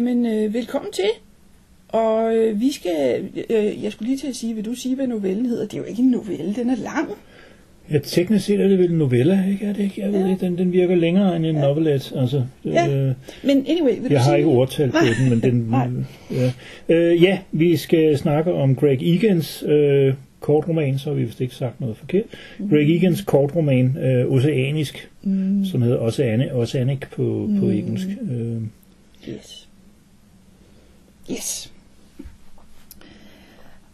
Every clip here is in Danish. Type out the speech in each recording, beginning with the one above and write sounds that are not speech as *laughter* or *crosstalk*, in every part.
Jamen, øh, velkommen til. Og øh, vi skal, øh, jeg skulle lige til at sige, vil du sige, hvad novellen hedder? Det er jo ikke en novelle, den er lang. Ja, teknisk set er det vel en novelle, ikke? Er det ikke? Jeg ved Ja. ikke, den, den virker længere end en ja. novelet. Altså, Ja. øh, Men anyway, vil du jeg har sige... ikke ordtal på den, men den... *laughs* Ja. Øh, ja, vi skal snakke om Greg Egans øh, kortroman, så har vi vist ikke sagt noget forkert. Greg Egans kortroman, øh, Oceanisk, Mm, som hedder Oceanic på, mm. på Mm. engelsk. Øh, yes. Yes.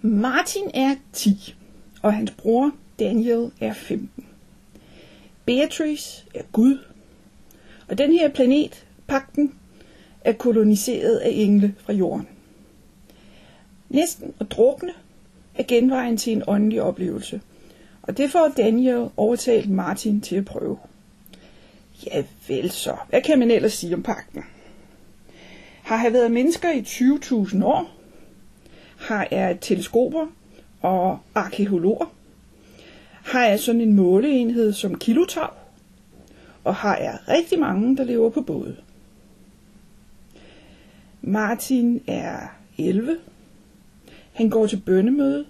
Martin er 10, og hans bror Daniel er 15. Beatrice er Gud, og den her planet, Pakten, er koloniseret af engle fra jorden. Næsten at drukne er genvejen til en åndelig oplevelse, og det får Daniel overtalt Martin til at prøve. Ja vel så, hvad kan man ellers sige om pakten? Har have været mennesker i 20.000 år? Har er teleskoper og arkeologer? Har er sådan en måleenhed som kilotav? Og har er rigtig mange, der lever på både. Martin er 11. Han går til bønnemøde.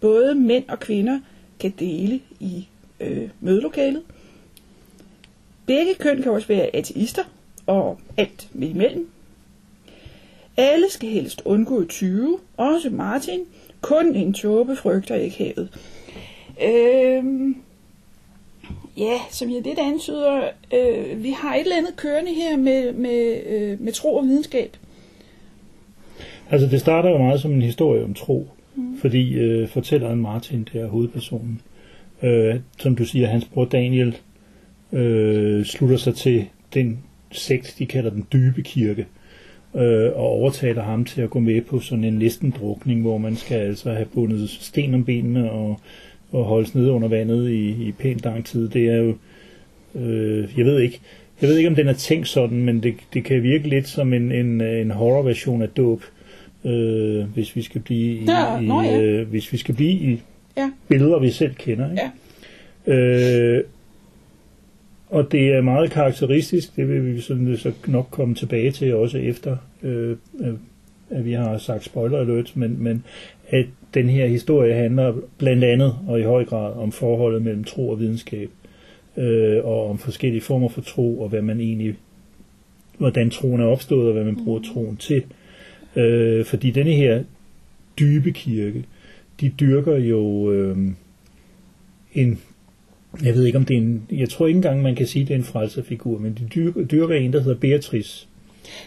Både mænd og kvinder kan dele i øh, mødelokalet. Begge køn kan også være ateister og alt med imellem. Alle skal helst undgå 20, også Martin. Kun en tåbe frygter ikke havet. Øhm, ja, som jeg lidt antyder, øh, vi har et eller andet kørende her med, med, øh, med tro og videnskab. altså, det starter jo meget som en historie om tro, mm. fordi øh, fortælleren Martin, det er hovedpersonen. Øh, som du siger, hans bror Daniel øh, slutter sig til den sekt, de kalder den dybe kirke, øh, og overtaler ham til at gå med på sådan en listendrukning, hvor man skal altså have bundet sten om benene og, og holdes nede under vandet i, i pænt lang tid. Det er jo, øh, jeg ved ikke, jeg ved ikke om den er tænkt sådan, men det, det kan virke lidt som en, en, en horrorversion af dåb, øh, hvis vi skal blive i, Ja, nå ja. i øh, hvis vi skal blive i Ja. billeder, vi selv kender. Ikke? Ja. Øh, og det er meget karakteristisk, det vil vi sådan så nok komme tilbage til også efter, øh, øh, at vi har sagt spoiler alert, men, men at den her historie handler blandt andet og i høj grad om forholdet mellem tro og videnskab, øh, og om forskellige former for tro, og hvad man egentlig, hvordan troen er opstået, og hvad man bruger troen til. Øh, fordi denne her dybe kirke, de dyrker jo øh, en jeg ved ikke om det er en, jeg tror ikke engang man kan sige, det er en frelserfigur, men de dyrker, dyrker en, der hedder Beatrice.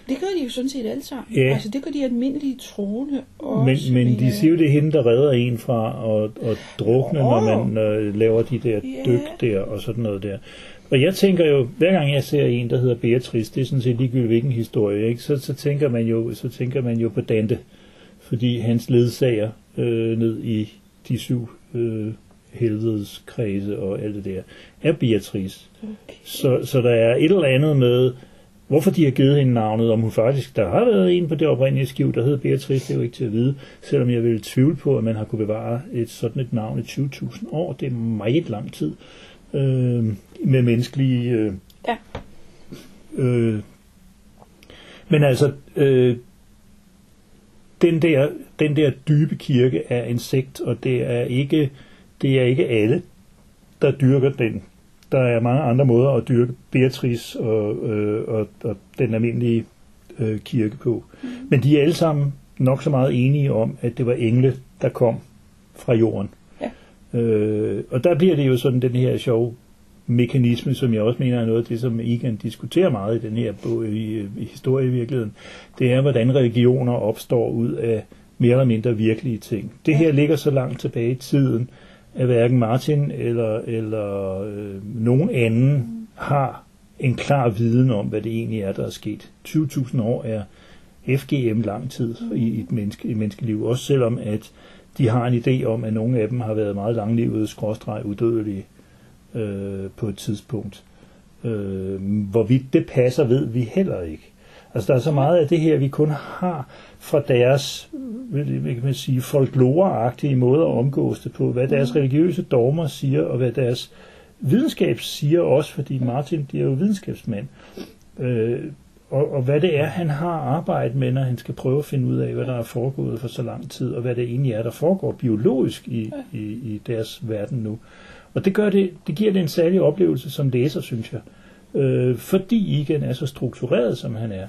Det gør de jo sådan set alle sammen. Ja. Altså, det gør de almindelige troende også. Men, men de siger jo, det er hende, der redder en fra at, at drukne, når Åh. man øh, laver de der Ja. dyk der og sådan noget der. Og jeg tænker jo, hver gang jeg ser en, der hedder Beatrice, det er sådan set ligegyldigt hvilken historie, ikke? Så, så, tænker man jo, så tænker man jo på Dante, fordi hans ledsager øh, ned i de syv øh, helvedes kredse og alt det der, er Beatrice. Okay. Så, så der er et eller andet med, hvorfor de har givet hende navnet, om hun faktisk, der har været en på det oprindelige skiv, der hed Beatrice, det er jo ikke til at vide, selvom jeg vil tvivle på, at man har kunne bevare et sådan et navn i 20.000 år. Det er meget lang tid øh, med menneskelige... Øh, Ja. øh, men altså, øh, den, der, den der dybe kirke er en sekt, og det er ikke, det er ikke alle, der dyrker den. Der er mange andre måder at dyrke Beatrice og, øh, og, og den almindelige øh, kirke på. Mm. Men de er alle sammen nok så meget enige om, at det var engle, der kom fra jorden. Ja. Øh, og der bliver det jo sådan den her sjove mekanisme, som jeg også mener er noget af det, som Egan diskuterer meget i den her bog, i, i historie i virkeligheden, det er, hvordan religioner opstår ud af mere eller mindre virkelige ting. Det her ligger så langt tilbage i tiden, at hverken Martin eller, eller øh, nogen anden har en klar viden om, hvad det egentlig er, der er sket. 20.000 år er, FGM lang tid i, i et menneske, i menneskeliv, også selvom at de har en idé om, at nogle af dem har været meget langlevede, skråstreg, udødelige øh, på et tidspunkt. Øh, hvorvidt det passer, ved vi heller ikke. Altså der er så meget af det her, vi kun har fra deres, hvad kan man sige, folkloreagtige måde at omgås det på, hvad deres religiøse dogmer siger, og hvad deres videnskab siger også, fordi Martin bliver jo videnskabsmand. Øh, og, og hvad det er, han har arbejdet med, når han skal prøve at finde ud af, hvad der er foregået for så lang tid, og hvad det egentlig er, der foregår biologisk i, i, i deres verden nu. Og det, gør det, det giver det en særlig oplevelse som læser, synes jeg. Øh, Øh, fordi Igen er så struktureret, som han er.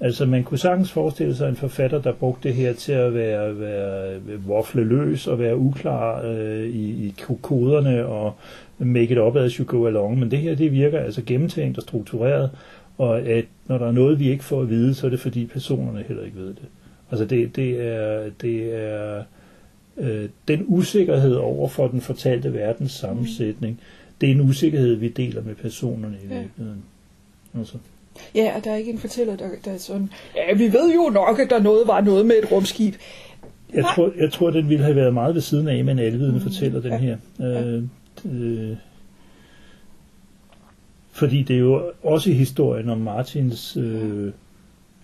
Altså man kunne sagtens forestille sig en forfatter, der brugte det her til at være, være waffleløs og være uklar øh, i, i koderne og make it up as you go along. Men det her, det virker altså gennemtænkt og struktureret, og at når der er noget, vi ikke får at vide, så er det fordi personerne heller ikke ved det. Altså det, det er, det er øh, den usikkerhed over for den fortalte verdens sammensætning, mm det er en usikkerhed, vi deler med personerne i Ja. virkeligheden. Altså. Ja, og der er ikke en fortæller, der, der er sådan, ja, vi ved jo nok, at der noget var noget med et rumskib. Jeg Nej. tror, jeg tror, den ville have været meget ved siden af, men alvidende Mm, fortæller den ja, her. Øh, øh, fordi det er jo også historien om Martins øh,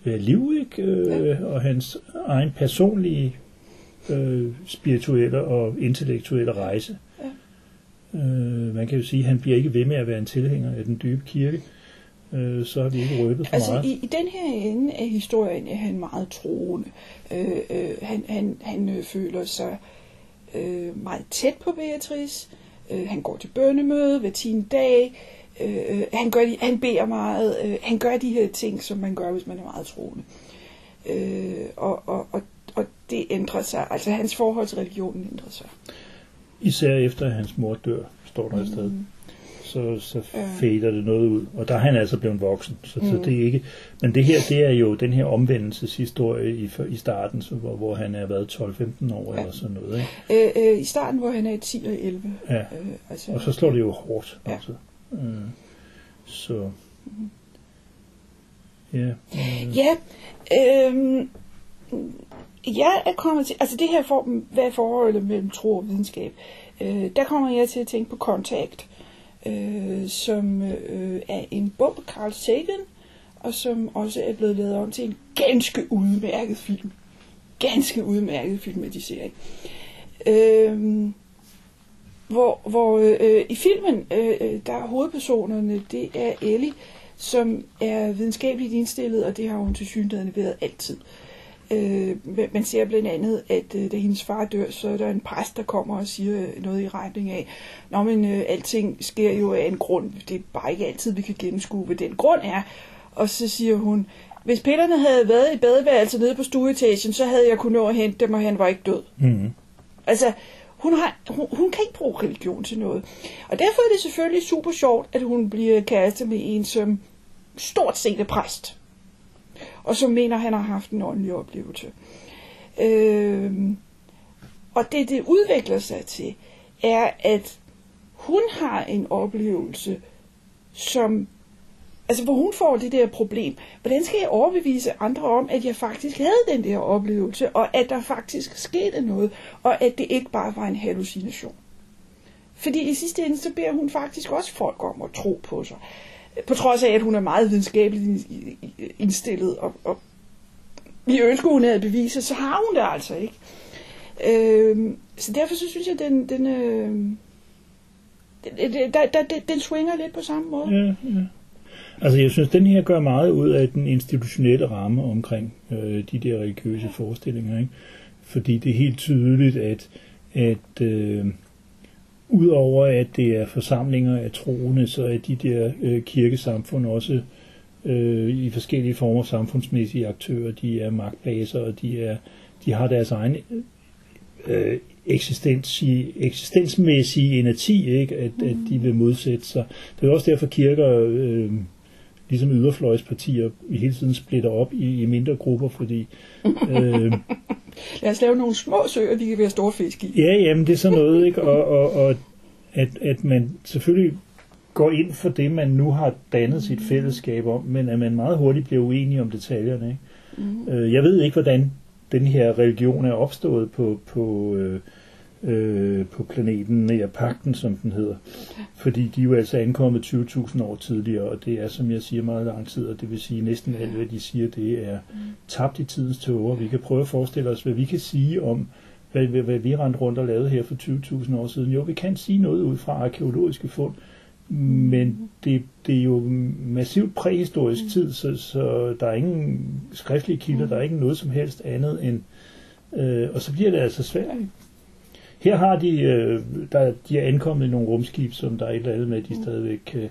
øh, liv, ikke? Øh, og hans egen personlige øh, spirituelle og intellektuelle rejse. Øh, man kan jo sige, at han bliver ikke ved med at være en tilhænger af den dybe kirke. Øh, så har vi ikke røbet for Altså meget. i, i den her ende af historien er han meget troende. Øh, øh, han han, han øh, føler sig øh, meget tæt på Beatrice. Øh, han går til bønnemøde hver 10. dag. Øh, øh, han, gør de, han beder meget. Øh, han gør de her ting, som man gør, hvis man er meget troende. Øh, og, og, og, og det ændrer sig. Altså hans forhold til religionen ændrer sig. Især efter at hans mor dør, står der et sted. Mm. så, så fader det noget ud. Og der er han altså blevet voksen. Så, mm. så Mm. det er ikke... Men det her, det er jo den her omvendelseshistorie i, i starten, så, hvor, hvor han er været 12-15 år Ja. eller sådan noget. Ikke? Øh, øh, I starten, hvor han er 10 og 11. Ja. Øh, altså, Og så slår det jo hårdt. Ja. Altså. Øh, så... Ja. Øh, Ja, øhm, jeg er kommet til, altså det her for, hvad er forholdet mellem tro og videnskab, øh, der kommer jeg til at tænke på Contact, øh, som øh, er en bog af Carl Sagan, og som også er blevet lavet om til en ganske udmærket film. Ganske udmærket filmatisering. Øh, hvor, hvor øh, i filmen, øh, øh der er hovedpersonerne, det er Ellie, som er videnskabeligt indstillet, og det har hun til synligheden været altid. Øh, men man ser blandt andet, at øh, da hendes far dør, så er der en præst, der kommer og siger noget i retning af, Nå, men øh, alting sker jo af en grund. Det er bare ikke altid, vi kan gennemskue, hvad den grund er. Og så siger hun, hvis pillerne havde været i badeværelset nede på stueetagen, så havde jeg kunnet nå at hente dem, og han var ikke død. mm, Altså, hun, har, hun, hun kan ikke bruge religion til noget. Og derfor er det selvfølgelig super sjovt, at hun bliver kæreste med en, som stort set er præst. Og som mener, han har haft en ordentlig oplevelse. Øh, og det, det udvikler sig til, er, at hun har en oplevelse, som Altså, hvor hun får det der problem. Hvordan skal jeg overbevise andre om, at jeg faktisk havde den der oplevelse, og at der faktisk skete noget, og at det ikke bare var en hallucination? Fordi i sidste ende, så beder hun faktisk også folk om at tro på sig. På trods af, at hun er meget videnskabeligt indstillet, og, og vi ønsker, hun havde beviser, så har hun det altså ikke. Øh, så derfor så synes jeg, den, den, øh, den, der, der, den, swinger lidt på samme måde. ja, ja. Altså, jeg synes, den her gør meget ud af den institutionelle ramme omkring øh, de der religiøse forestillinger, ikke? Fordi det er helt tydeligt, at, at øh, udover at det er forsamlinger af troende, så er de der øh, kirkesamfund også øh, i forskellige former samfundsmæssige aktører. De er magtbaser, og de, er, de har deres egen øh, eksistens, eksistensmæssige energi, ikke? At, at de vil modsætte sig. Det er også derfor kirker, øh, ligesom yderfløjspartier, hele tiden splitter op i, i mindre grupper, fordi øh, *laughs* Lad os lave nogle små søer, de kan være store fisk i. Ja, jamen det er sådan noget, ikke? Og, og, og at, at man selvfølgelig går ind for det, man nu har dannet sit fællesskab om, men at man meget hurtigt bliver uenig om detaljerne, ikke? Mm. Øh, jeg ved ikke, hvordan den her religion er opstået på, på, øh, øh, på planeten Nærpakten, som den hedder. Fordi de er jo altså ankommet 20.000 år tidligere, og det er, som jeg siger, meget lang tid, og det vil sige, næsten alt, hvad de siger, det er tabt i tidens tåger. Vi kan prøve at forestille os, hvad vi kan sige om, hvad, hvad, hvad vi rendte rundt og lavede her for 20.000 år siden. Jo, vi kan sige noget ud fra arkeologiske fund, men det, det er jo massivt præhistorisk tid, så, så der er ingen skriftlige kilder, der er ikke noget som helst andet end... Øh, og så bliver det altså svært. ikke? Her har de, øh, der, de er ankommet i nogle rumskib, som der er et eller andet med, at de stadigvæk kan,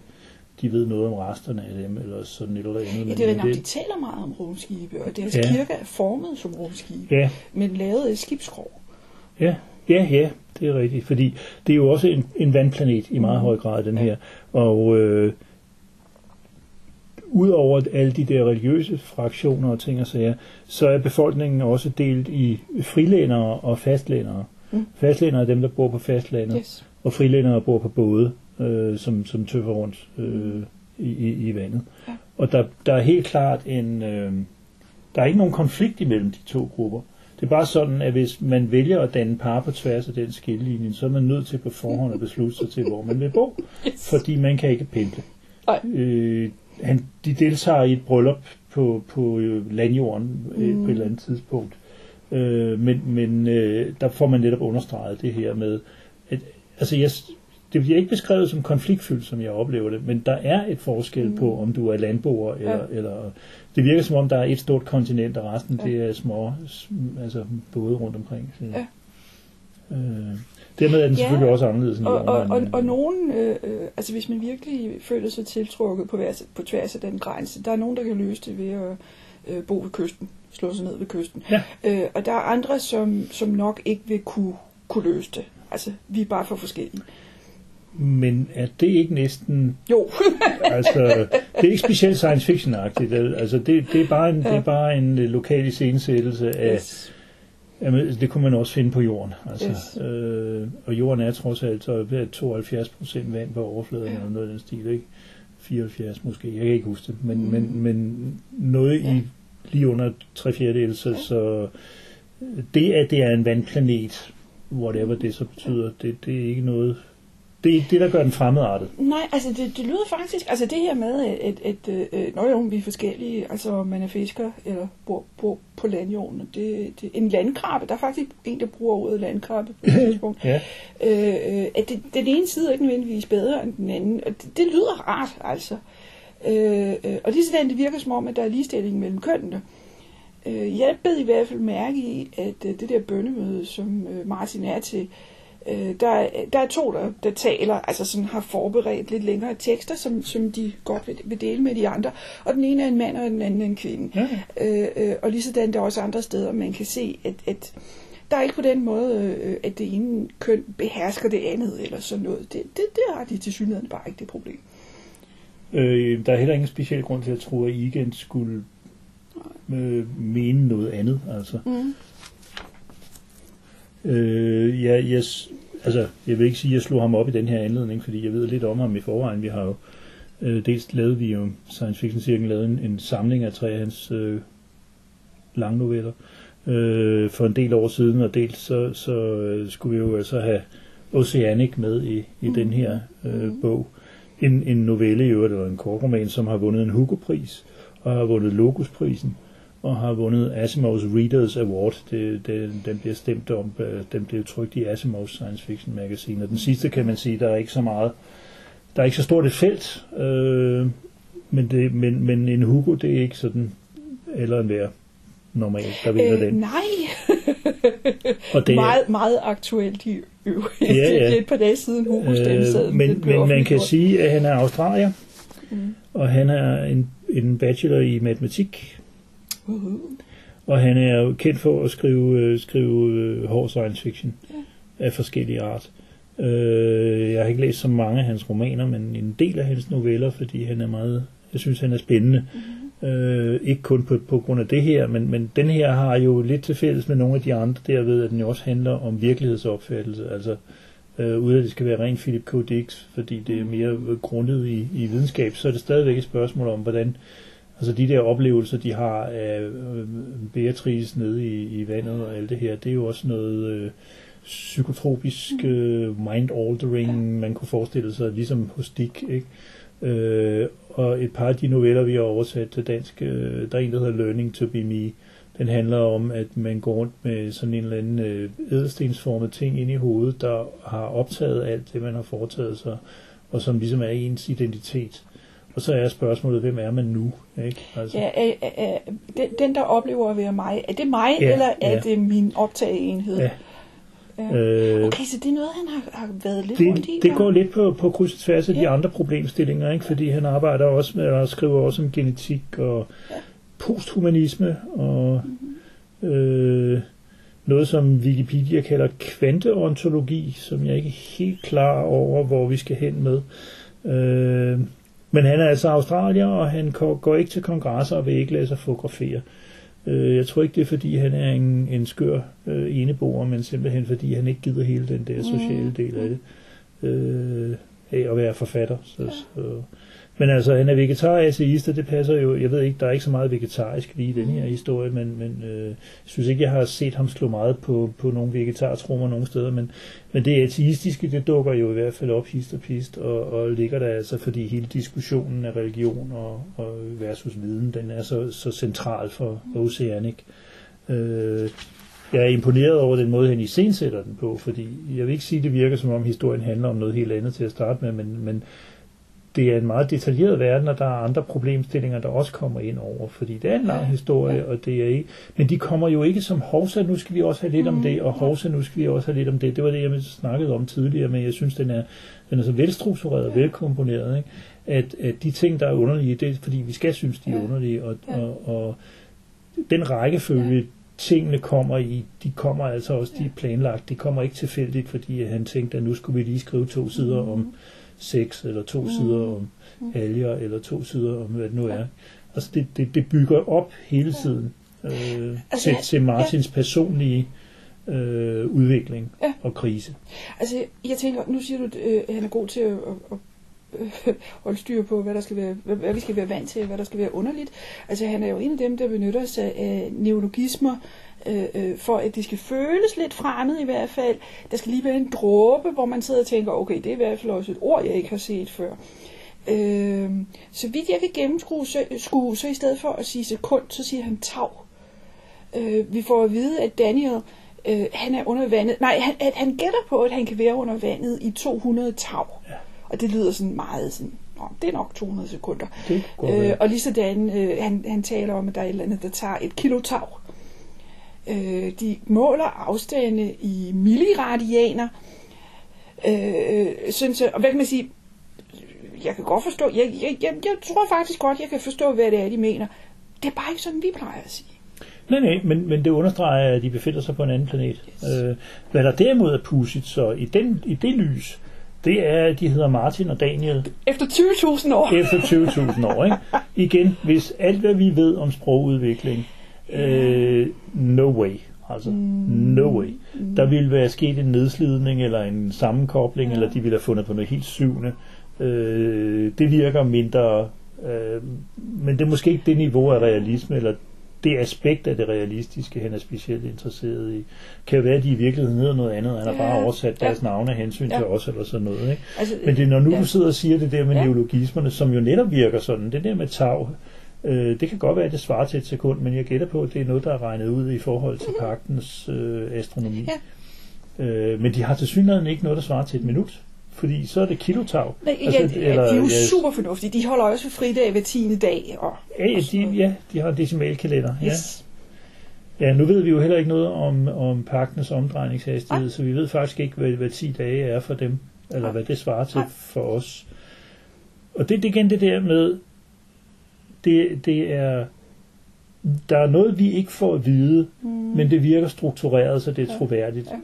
de ved noget om resterne af dem, eller sådan et eller andet. Ja, det er nok, de taler meget om rumskibe, og deres Ja. kirke er formet som rumskibe, ja, men lavet af skibskrog. ja, ja, ja, det er rigtigt, fordi det er jo også en, en vandplanet i meget høj grad, den her. Og øh, udover alle de der religiøse fraktioner og ting og sager, så er befolkningen også delt i frilændere og fastlændere. Mm. Fastlændere er dem, der bor på fastlandet, Yes. og frilændere bor på både, øh, som, som tøffer rundt øh, i, i, i vandet. Ja. Og der, der er helt klart en... Øh, der er ikke nogen konflikt imellem de to grupper. Det er bare sådan, at hvis man vælger at danne par på tværs af den skillelinje, så er man nødt til på forhånd at beslutte sig til, hvor man vil bo. *laughs* Yes. Fordi man kan ikke pendle. Nej. Øh, han, de deltager i et bryllup på, på øh, landjorden Mm. på et eller andet tidspunkt. Øh, men men øh, der får man netop understreget det her med, at altså jeg, det bliver ikke beskrevet som konfliktfyldt, som jeg oplever det, men der er et forskel på, om du er landboer, eller, Mm. Ja. eller det virker som om, der er et stort kontinent, og resten Ja. det er små sm- altså både rundt omkring. Så, Ja. øh, dermed er den Ja. selvfølgelig også anderledes Og, og, og, og nogen, øh, øh, altså hvis man virkelig føler sig tiltrukket på, hver, på tværs af den grænse, der er nogen, der kan løse det ved at øh, bo ved kysten, slå sig ned ved kysten. Ja. Øh, og der er andre, som, som nok ikke vil kunne, kunne løse det. Altså, vi er bare for forskellige. Men er det ikke næsten Jo, *laughs* altså, det er ikke specielt science fiction-agtigt. Altså, det, det, er bare en, det er bare en øh, lokal iscenesættelse af, yes. jamen, det kunne man også finde på jorden. Altså, Yes. øh, og jorden er trods alt så ved 72 procent vand på overfladen, Ja. eller noget af den stil, ikke? 74 måske, jeg kan ikke huske det, men, Mm. men, men noget Ja. i lige under tre fjerdedel, så, så det, at det er en vandplanet, whatever det så betyder, det, det er ikke noget, det er ikke det, der gør den fremmedartet. Nej, altså det, det lyder faktisk, altså det her med, at, at, at øh, når jo, vi er forskellige, altså man er fisker eller bor, bor på landjorden, det, det, en landkrabbe, der er faktisk en, der bruger ordet landkrabbe på et *laughs* tidspunkt, Ja. øh, øh, at det, den ene side er ikke nødvendigvis bedre end den anden, og det, det lyder rart, altså. Øh, øh, og lige sådan, det virker som om, at der er ligestilling mellem kønnene. Øh, jeg bed i hvert fald mærke i, at øh, det der bønnemøde, som øh, Martin er til, øh, der, er- der er to, der, der taler, altså sådan har forberedt lidt længere tekster, som, som de godt vil, vil dele med de andre. Og den ene er en mand, og den anden er en kvinde. Ja. Øh, øh, og lige sådan der er også andre steder, man kan se, at, at der er ikke på den måde, øh, at det ene køn behersker det andet, eller sådan noget. Det, det, det har de til synligheden bare ikke det problem. Øh, der er heller ingen speciel grund til at tro, at Igen skulle øh, mene noget andet. Altså. Mm. Øh, jeg, jeg, altså, jeg vil ikke sige, at jeg slog ham op i den her anledning, fordi jeg ved lidt om ham i forvejen. Vi har jo øh, dels lavet vi jo Science Fiction Cirkel lavet en, en samling af tre af hans øh, langnoveller øh, for en del år siden, og dels så, så øh, skulle vi jo altså have Oceanic med i, i den her øh, bog. En, en novelle i øvrigt, eller en kortroman, som har vundet en Hugo-pris, og har vundet Logos-prisen, og har vundet Asimov's Readers Award. Det, det, den bliver stemt om, øh, den bliver trykt i Asimov's Science Fiction Magazine. Og den sidste kan man sige, der er ikke så meget, der er ikke så stort et felt, øh, men, det, men, men en Hugo, det er ikke sådan, eller en vær normalt, der vinder Øh, den. nej, Og det er- meget, meget aktuelt i øvrigt. Ja, ja. *laughs* Det er et par dage siden, Hugo Øh, men, men man kan sige, at han er australier, Mm. og han er en, en bachelor i matematik, Uh-huh. og han er jo kendt for at skrive, øh, skrive øh, hård science fiction af forskellige art. Øh, jeg har ikke læst så mange af hans romaner, men en del af hans noveller, fordi han er meget, jeg synes, han er spændende. Øh, ikke kun på, på grund af det her, men, men den her har jo lidt til fælles med nogle af de andre derved, at den jo også handler om virkelighedsopfattelse, altså øh, uden at det skal være rent Philip K. Dix, fordi det er mere grundet i, i videnskab, så er det stadigvæk et spørgsmål om, hvordan Altså de der oplevelser, de har af øh, Beatrice nede i, i vandet og alt det her, det er jo også noget øh, psykotropisk, øh, mind-altering, man kunne forestille sig, ligesom hos Dick, ikke? Øh, og et par af de noveller, vi har oversat til dansk, øh, der er en, der hedder Learning to be me. Den handler om, at man går rundt med sådan en eller anden øh, ædelstensformet ting ind i hovedet, der har optaget alt det, man har foretaget sig, og som ligesom er ens identitet. Og så er spørgsmålet, hvem er man nu? Ikke? Altså, Ja, er, er, den, den, der oplever at være mig, er det mig, Ja, eller er ja. det min optageenhed? Ja. Ja. øh, Okay, så det er noget, han har, har været lidt rundt i? det, det går lidt på, på kryds og tværs af de Ja. andre problemstillinger, ikke? fordi han arbejder også med, eller skriver også om genetik og Ja. posthumanisme og øh, noget, som Wikipedia kalder kvanteontologi, som jeg ikke er helt klar over, hvor vi skal hen med. Øh, men han er altså australier, og han går ikke til kongresser og vil ikke lade sig fotografere. Øh, jeg tror ikke, det er, fordi han er en, en skør øh, eneboer, men simpelthen fordi han ikke gider hele den der sociale del af det. Øh, af at være forfatter. Så, så. Men altså, han er vegetar og ateist, og det passer jo. Jeg ved ikke, der er ikke så meget vegetarisk lige i den her historie, men, men øh, jeg synes ikke, jeg har set ham slå meget på, på nogle vegetartrummer nogle steder, men, men det ateistiske, det dukker jo i hvert fald op hist og pist, og, og ligger der altså, fordi hele diskussionen af religion og, og versus viden, den er så, så central for Oceanic. Øh, jeg er imponeret over den måde, han iscensætter den på, fordi jeg vil ikke sige, at det virker som om historien handler om noget helt andet til at starte med, men, men det er en meget detaljeret verden, og der er andre problemstillinger, der også kommer ind over, fordi det er en lang historie, og det er ikke, men de kommer jo ikke som hovsa, nu skal vi også have lidt om det, og hovsa, nu skal vi også have lidt om det. Det var det, jeg snakkede om tidligere, men jeg synes, den er, den er så velstruktureret og velkomponeret, ikke? At, at de ting, der er underlige, det er fordi, vi skal synes, de er Ja. underlige, og, Ja. og, og den rækkefølge, tingene kommer i, de kommer altså også, de er planlagt. De kommer ikke tilfældigt, fordi han tænkte, at nu skulle vi lige skrive to sider om sex, eller to Mm. sider om alger, eller to sider om hvad det nu er. Altså det, det, det bygger op hele tiden øh, Altså, til, til Martins personlige øh, udvikling Ja. og krise. Altså, jeg tænker, nu siger du, at øh, han er god til at, at, at Øh, holde styr på, hvad, der skal være, hvad, hvad vi skal være vant til, hvad der skal være underligt. Altså, han er jo en af dem, der benytter sig af neologismer, øh, øh, for at det skal føles lidt fremmed i hvert fald. Der skal lige være en dråbe, hvor man sidder og tænker, okay, det er i hvert fald også et ord, jeg ikke har set før. Øh, så vidt jeg kan gennemskue, så, skue, så i stedet for at sige sekund, så siger han tav. Øh, vi får at vide, at Daniel, øh, han er under vandet. Nej, han, at han gætter på, at han kan være under vandet i 200 tav. Ja. Og det lyder sådan meget sådan, Nå, det er nok 200 sekunder. Det Øh, og lige sådan, øh, han, han taler om, at der er et eller andet, der tager et kilo tag. Øh, de måler afstande i milliradianer. Øh, synes og hvad kan man sige, jeg kan godt forstå, jeg, jeg, jeg, jeg tror faktisk godt, jeg kan forstå, hvad det er, de mener. Det er bare ikke sådan, vi plejer at sige. Nej, nej, men, men det understreger, at de befinder sig på en anden planet. Yes. Øh, hvad der derimod er pudsigt, så i, den, i det lys, det er, de hedder Martin og Daniel Efter 20.000 år. efter 20.000 år. Ikke? Igen, hvis alt, hvad vi ved om sprogudvikling, øh, no way. Altså, no way. Der ville være sket en nedslidning eller en sammenkobling, Ja. eller de ville have fundet på noget helt syvende. Øh, det virker mindre, øh, men det er måske ikke det niveau af realisme, eller det aspekt af det realistiske, han er specielt interesseret i. Kan være, at de i virkeligheden hedder noget andet, han har Ja. bare oversat deres Ja. navne af hensyn Ja. til os, eller sådan noget. Ikke? Altså, Men det når nu ja. du sidder og siger det der med Ja. neologismerne, som jo netop virker sådan, det der med tag, øh, det kan godt være, at det svarer til et sekund, men jeg gætter på, at det er noget, der er regnet ud i forhold til pagtens øh, astronomi. Ja. Øh, men de har til synligheden ikke noget, der svarer til et minut, fordi så er det kilotag. Nej, ja, Altså, ja, de er jo ja, super fornuftige. De holder også fridag hver tiende dag. Og, Ja, ja, de, ja, de har en decimalkalender. Ja. yes. ja, nu ved vi jo heller ikke noget om, om pagtens omdrejningshastighed, Nej. så vi ved faktisk ikke, hvad, hvad 10 dage er for dem, eller Nej. hvad det svarer til Nej. for os. Og det, det er igen det der med, det, det er, der er noget, vi ikke får at vide, Mm. men det virker struktureret, så det er Ja. troværdigt. Ja.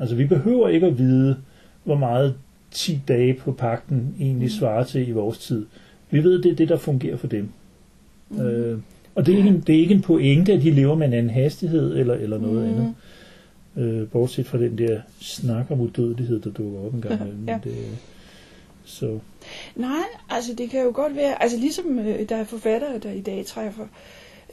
Altså, vi behøver ikke at vide, hvor meget 10 dage på pakken egentlig Mm. svarer til i vores tid. Vi ved, det er det, der fungerer for dem. Mm. Øh, og det er, ikke en, det er ikke en pointe, at de lever med en anden hastighed eller, eller noget Mm. andet. Øh, bortset fra den der snak om udødelighed, der dukker op en gang *laughs* imellem. Ja. Det, Så Nej, altså det kan jo godt være, altså ligesom øh, der er forfattere, der i dag træffer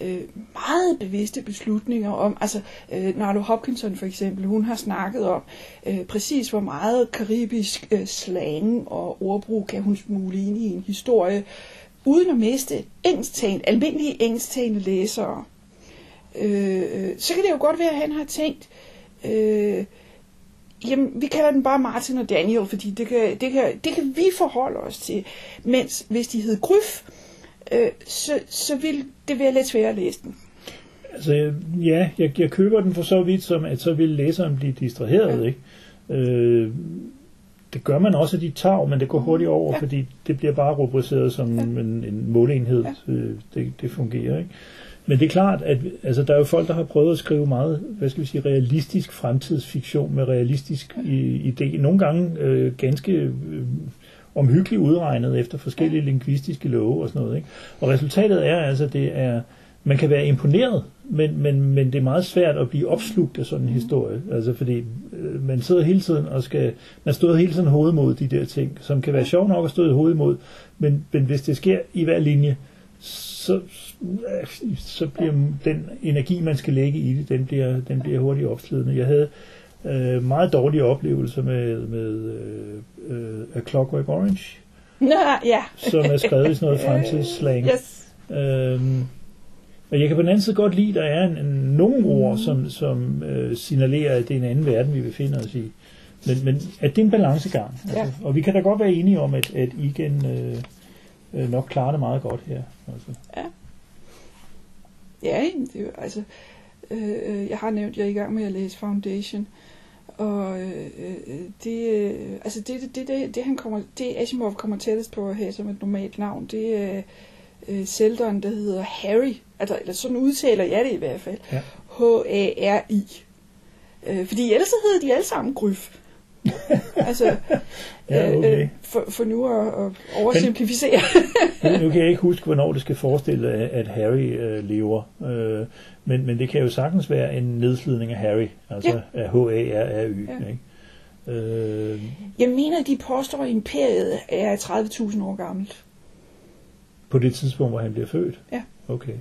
øh, meget bevidste beslutninger om, altså øh, Narlo Hopkinson for eksempel, hun har snakket om øh, præcis hvor meget karibisk øh, slang og ordbrug kan hun smule ind i en historie, uden at miste engelsktalende, almindelige engelsktalende læsere. Øh, så kan det jo godt være, at han har tænkt, øh, Jamen, vi kalder den bare Martin og Daniel, fordi det kan, det kan, det kan vi forholde os til. Mens hvis de hed Gryf, øh, så, så ville det være lidt sværere at læse den. Altså, ja, jeg, jeg køber den for så vidt, som at så vil læseren blive distraheret, Ja. ikke? Øh, det gør man også af de tag, men det går hurtigt over, Ja. fordi det bliver bare rubriceret som Ja. en, en måleenhed. Ja. Øh, det, det fungerer, ikke? Men det er klart, at altså, der er jo folk, der har prøvet at skrive meget, hvad skal vi sige, realistisk fremtidsfiktion med realistisk i, idé. Nogle gange øh, ganske øh, omhyggeligt udregnet efter forskellige lingvistiske love og sådan noget. Ikke? Og resultatet er altså, det er, man kan være imponeret, men, men, men det er meget svært at blive opslugt af sådan en historie. Altså fordi øh, man sidder hele tiden og skal, man står hele tiden hovedet mod de der ting, som kan være sjov nok at stå i hovedet mod, men, men hvis det sker i hver linje, så, så bliver den energi, man skal lægge i det, den bliver, den bliver hurtigt opslidende. Jeg havde øh, meget dårlige oplevelser med, med øh, øh, A Clockwork Orange, Nå, *laughs* ja. som er skrevet i sådan noget fremtidsslang. *laughs* Yes. Øhm, og jeg kan på den anden side godt lide, at der er en, en, nogle ord, som, som øh, signalerer, at det er en anden verden, vi befinder os i. Men, men at det er en balancegang. Altså, Ja. Og vi kan da godt være enige om, at, at Igen øh, øh, nok klarer det meget godt her. Altså. Ja, jamen, det er jo, altså, øh, øh, jeg har nævnt, at jeg er i gang med at læse Foundation, og øh, øh, det, øh, altså det, det, det, det, han kommer, det Asimov kommer tættest på at have som et normalt navn, det er øh, Seldon, der hedder Harry, altså, eller sådan udtaler jeg det i hvert fald, Ja. H-A-R-I. Øh, fordi ellers hedder de alle sammen Gryf. *laughs* altså, Ja, øh, okay. øh, for, for nu at, at oversimplificere. *laughs* Nu, nu kan jeg ikke huske, hvornår det skal forestille, at Harry øh, lever. Øh, men, men det kan jo sagtens være en nedslidning af Harry, altså af H-A-R-R-Y. Ja. Ja. Ikke? Øh, jeg mener, de påstår, at imperiet er 30.000 år gammelt. på det tidspunkt, hvor han bliver født? Ja. Okay.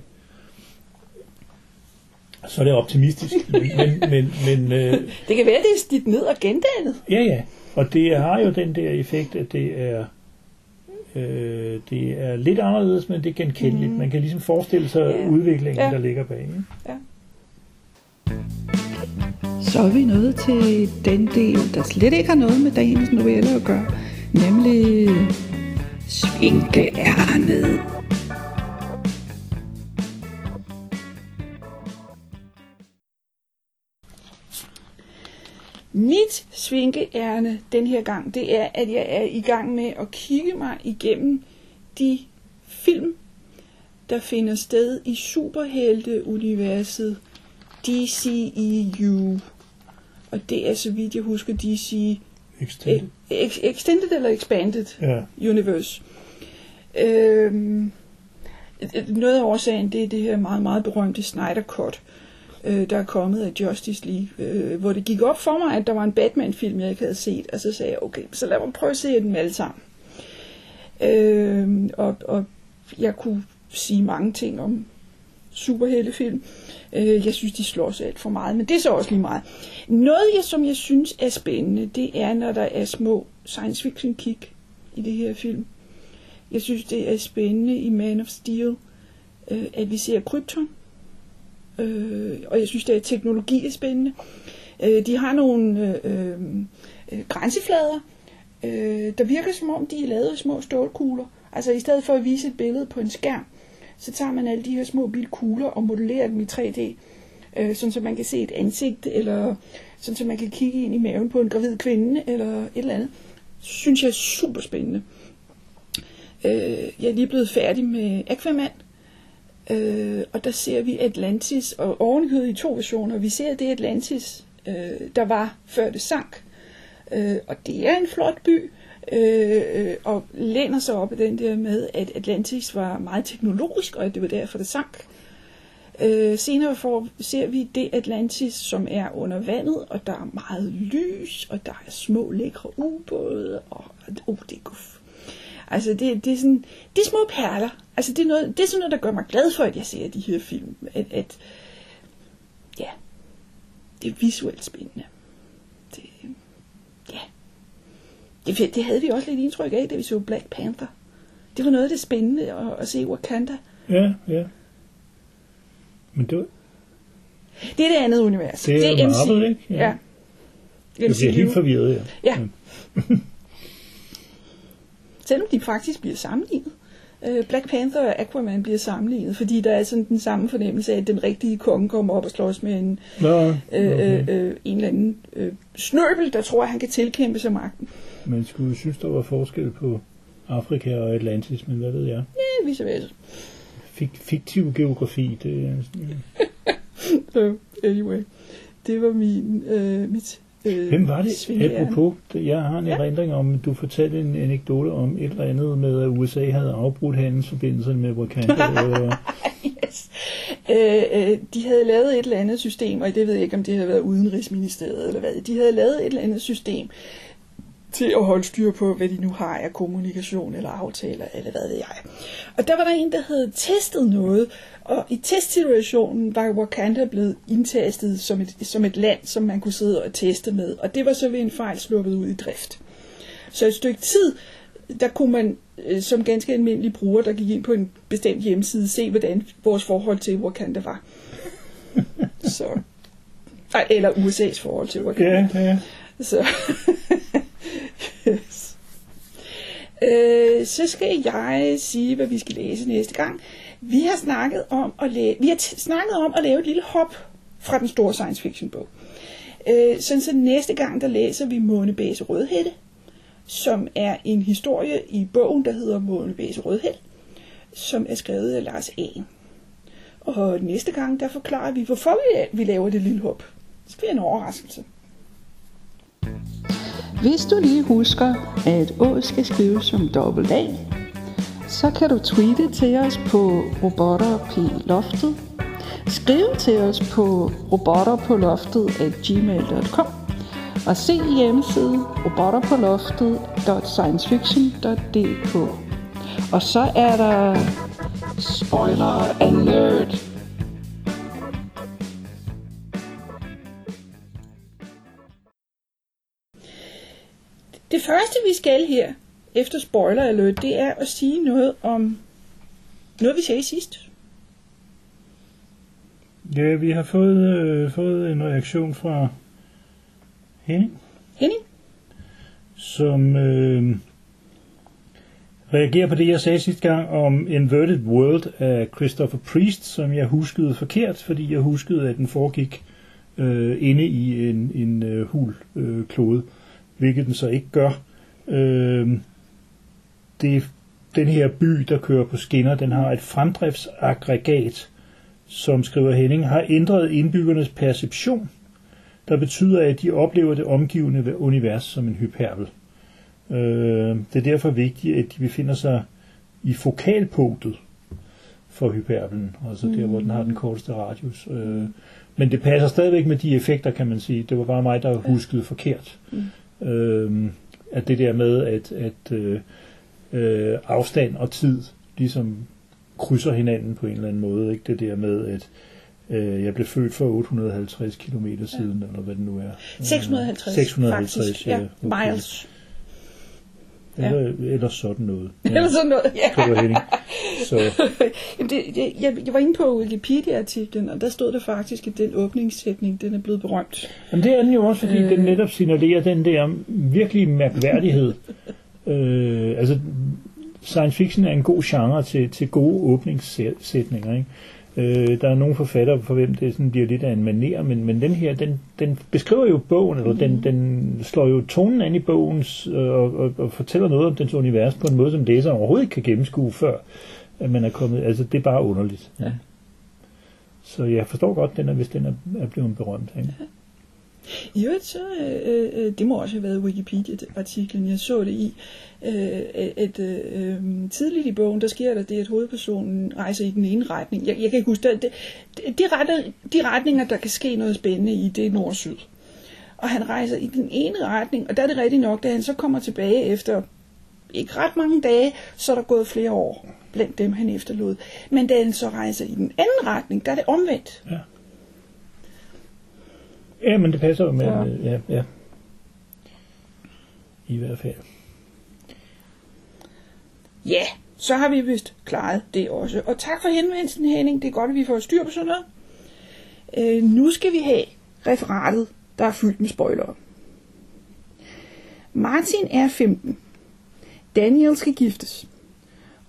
Så er det optimistisk. Men, men, men, men øh, *laughs* Det kan være, det er slidt ned og gendannet. ja, ja. Og det har jo den der effekt, at det er øh, det er lidt anderledes, men det er genkendeligt. Mhm. Man kan ligesom forestille sig Ja. udviklingen, Ja. der ligger bag. Ikke? Så er vi nået til den del, der slet ikke har noget med dagens novelle at gøre, nemlig svinkeærnet. Mit svinkeærne den her gang, det er, at jeg er i gang med at kigge mig igennem de film, der finder sted i superhelte-universet DCEU. Og det er, så vidt jeg husker, DC Extended. Ex- Extended eller Expanded Ja. Universe. Øhm, noget af årsagen, det er det her meget, meget berømte Snyder Cut, øh, øh, der er kommet af Justice League, øh, hvor det gik op for mig, at der var en Batman-film, jeg ikke havde set, og så sagde jeg, okay, så lad mig prøve at se dem alle sammen. Øh, og, og jeg kunne sige mange ting om superheltefilm. Øh, jeg synes, de slår sig alt for meget, men det er så også lige meget. Noget, jeg, som jeg synes er spændende, det er, når der er små science fiction kick i det her film. Jeg synes, det er spændende i Man of Steel, øh, at vi ser krypton. Øh, og jeg synes, det er teknologi er spændende. Øh, de har nogle øh, øh, grænseflader, øh, der virker som om, de er lavet af små stålkugler. Altså i stedet for at vise et billede på en skærm, så tager man alle de her små bitte kugler og modellerer dem i 3D, øh, sådan så man kan se et ansigt, eller sådan så man kan kigge ind i maven på en gravid kvinde, eller et eller andet. Synes jeg er super spændende. Øh, jeg er lige blevet færdig med Aquaman, øh, og der ser vi Atlantis, og ovenikøbet i to versioner. Vi ser det Atlantis, øh, der var før det sank, øh, og det er en flot by, øh, øh, og læner sig op i den der med, at Atlantis var meget teknologisk, og at det var derfor, det sank. Øh, senere får, ser vi det Atlantis, som er under vandet, og der er meget lys, og der er små lækre ubåde, og oh, det er. Altså, det, det er sådan, det er små perler. Altså, det er, noget, det er sådan noget, der gør mig glad for, at jeg ser de her film. At, at ja, det er visuelt spændende. Det, ja. Det, det havde vi også lidt indtryk af, da vi så Black Panther. Det var noget af det spændende at, at se Wakanda. Ja, ja. Men det var, Det er det andet univers. Det er Marvel, ikke? Ja. Ja. jeg bliver helt forvirret, ja. Ja. *laughs* Selvom de faktisk bliver sammenlignet. Øh, Black Panther og Aquaman bliver sammenlignet, fordi der er sådan den samme fornemmelse af, at den rigtige konge kommer op og slås med en, Nå, øh, okay. øh, øh, en eller anden øh, snøbel, der tror, at han kan tilkæmpe sig magten. Man skulle synes, der var forskel på Afrika og Atlantis, men hvad ved jeg? Ja, vice versa. Fik, fiktiv geografi, det er sådan, *laughs* So, anyway, det var min, øh, mit øh, Hvem var det? svingærn. Apropos, jeg har en Ja. erindring om, du fortalte en anekdote om et eller andet med, at USA havde afbrudt handelsforbindelserne med Wakanda. *laughs* Øh, yes. øh, øh, de havde lavet et eller andet system, og det ved jeg ikke, om det havde været Udenrigsministeriet eller hvad. De havde lavet et eller andet system til at holde styr på, hvad de nu har af kommunikation eller aftaler, eller hvad ved jeg. Og der var der en, der havde testet noget, og i testsituationen var Wakanda blevet indtastet som et, som et land, som man kunne sidde og teste med, og det var så ved en fejl sluppet ud i drift. Så et stykke tid, der kunne man øh, som ganske almindelig bruger, der gik ind på en bestemt hjemmeside, se, hvordan vores forhold til Wakanda var. *laughs* Så. Eller USA's forhold til Wakanda. ja, ja. Så. *laughs* yes. øh, så skal jeg sige, hvad vi skal læse næste gang. Vi har snakket om at lave, vi har t- snakket om at lave et lille hop fra den store science fiction bog. Øh, sådan så næste gang, der læser vi Månebæse Rødhætte, som er en historie i bogen, der hedder Månebæse Rødhætte, som er skrevet af Lars A. Og næste gang, der forklarer vi, hvorfor vi, vi laver det lille hop. Det skal være en overraskelse. Hvis du lige husker, at Å skal skrives som dobbelt A, så kan du tweete til os på robotter på loftet. Skriv til os på robotterpåloftet at gmail.com og se hjemmesiden robotterpåloftet.sciencefiction.dk Og så er der spoiler alert. Det første, vi skal her, efter spoiler alert, det er at sige noget om noget, vi sagde sidst. ja, vi har fået, øh, fået en reaktion fra Henning, Henning? som øh, reagerer på det, jeg sagde sidste gang om Inverted World af Christopher Priest, som jeg huskede forkert, fordi jeg huskede, at den foregik øh, inde i en, en øh, hul øh, klode, hvilket den så ikke gør. Øh, det, den her by, der kører på skinner, den har et fremdriftsaggregat, som skriver Henning, har ændret indbyggernes perception, der betyder, at de oplever det omgivende univers som en hyperbel. Øh, det er derfor vigtigt, at de befinder sig i fokalpunktet for hyperbelen, altså der, hvor den har den korteste radius. Øh, men det passer stadigvæk med de effekter, kan man sige. Det var bare mig, der huskede forkert. Øh, at det der med, at, at øh, øh, afstand og tid ligesom krydser hinanden på en eller anden måde. Ikke det der med, at øh, jeg blev født for 850 km siden, eller hvad det nu er. 650, 650, faktisk. ja. Ja, okay. miles. Eller, eller sådan noget. *laughs* Eller sådan noget, ja. Det var Henning. Så, *laughs* Jamen, det, jeg, jeg var inde på Wikipedia-artiklen, og der stod det faktisk, at den åbningssætning, den er blevet berømt. men det er den jo også, fordi Øh. den netop signalerer den der virkelig mærkværdighed. *laughs* øh, altså, science fiction er en god genre til, til gode åbningssætninger, ikke? Øh, der er nogle forfattere, for hvem det sådan bliver lidt af en maner, men, men den her, den, den beskriver jo bogen, eller den, den slår jo tonen an i bogen, øh, og, og, og fortæller noget om dens univers på en måde, som læser overhovedet ikke kan gennemskue, før at man er kommet, altså det er bare underligt. Ja. Så jeg forstår godt, den er, hvis den er, er blevet berømt. Ikke? I øvrigt så, øh, øh, det må også have været Wikipedia-artiklen, jeg så det i, øh, at øh, tidligt i bogen, der sker der det, at hovedpersonen rejser i den ene retning. Jeg, jeg kan ikke huske, det, det, de, rette, de retninger, der kan ske noget spændende i, det er nord-syd. Og han rejser i den ene retning, og der er det rigtigt nok, da han så kommer tilbage efter ikke ret mange dage, så er der gået flere år blandt dem, han efterlod. Men da han så rejser i den anden retning, der er det omvendt. Ja. Ja, men det passer jo med, Ja. ja. ja. I hvert fald. Ja, så har vi vist klaret det også. Og tak for henvendelsen, Henning. Det er godt, at vi får styr på sådan noget. Øh, nu skal vi have referatet, der er fyldt med spoilere. Martin er 15. Daniel skal giftes.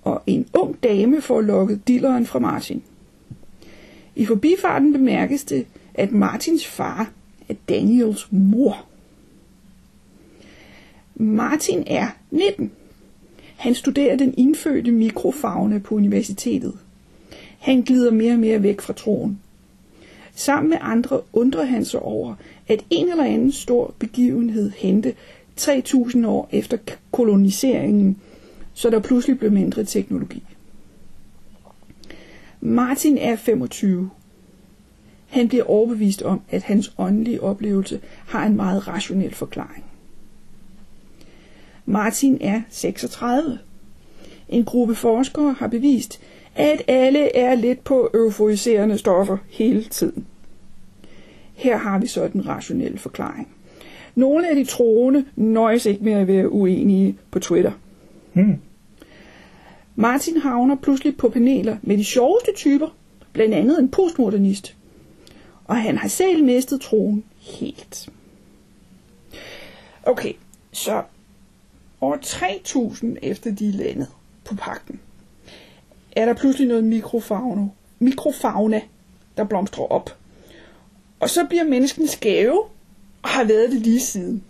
Og en ung dame får lukket dilleren fra Martin. I forbifarten bemærkes det, at Martins far af Daniels mor. Martin er 19. Han studerer den indfødte mikrofauna på universitetet. Han glider mere og mere væk fra troen. Sammen med andre undrer han sig over, at en eller anden stor begivenhed hente 3000 år efter koloniseringen, så der pludselig blev mindre teknologi. Martin er 25. Han bliver overbevist om, at hans åndelige oplevelse har en meget rationel forklaring. Martin er 36. En gruppe forskere har bevist, at alle er lidt på euforiserende stoffer hele tiden. Her har vi så den rationelle forklaring. Nogle af de troende nøjes ikke med at være uenige på Twitter. Hmm. Martin havner pludselig på paneler med de sjoveste typer, blandt andet en postmodernist. Og han har selv mistet troen helt. Okay, så over 3000 efter de landet på pakken, er der pludselig noget mikrofauna, mikrofauna, der blomstrer op. Og så bliver menneskene skæve, og har været det lige siden.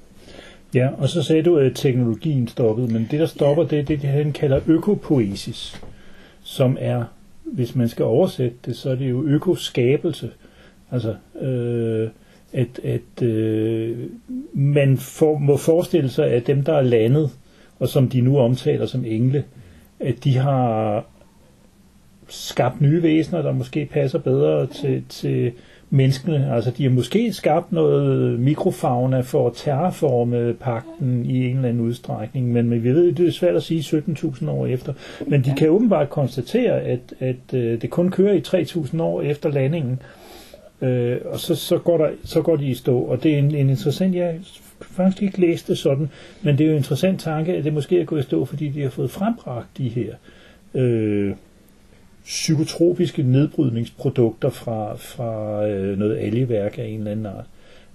Ja, og så sagde du, at teknologien stoppede, men det, der stopper, det er det, han kalder økopoesis, som er, hvis man skal oversætte det, så er det jo økoskabelse. Altså, øh, at, at øh, man for, må forestille sig, at dem, der er landet, og som de nu omtaler som engle, at de har skabt nye væsener, der måske passer bedre til, til menneskene. Altså, de har måske skabt noget mikrofauna for at terraforme pakten i en eller anden udstrækning, men vi ved, det er svært at sige 17.000 år efter. Men de kan åbenbart konstatere, at, at øh, det kun kører i 3.000 år efter landingen, øh, og så, så, går der, så går de i stå. Og det er en, en interessant, jeg faktisk ikke læst det sådan, men det er jo en interessant tanke, at det måske er gået i stå, fordi de har fået frembragt de her øh, psykotropiske nedbrydningsprodukter fra, fra øh, noget algeværk af en eller anden art.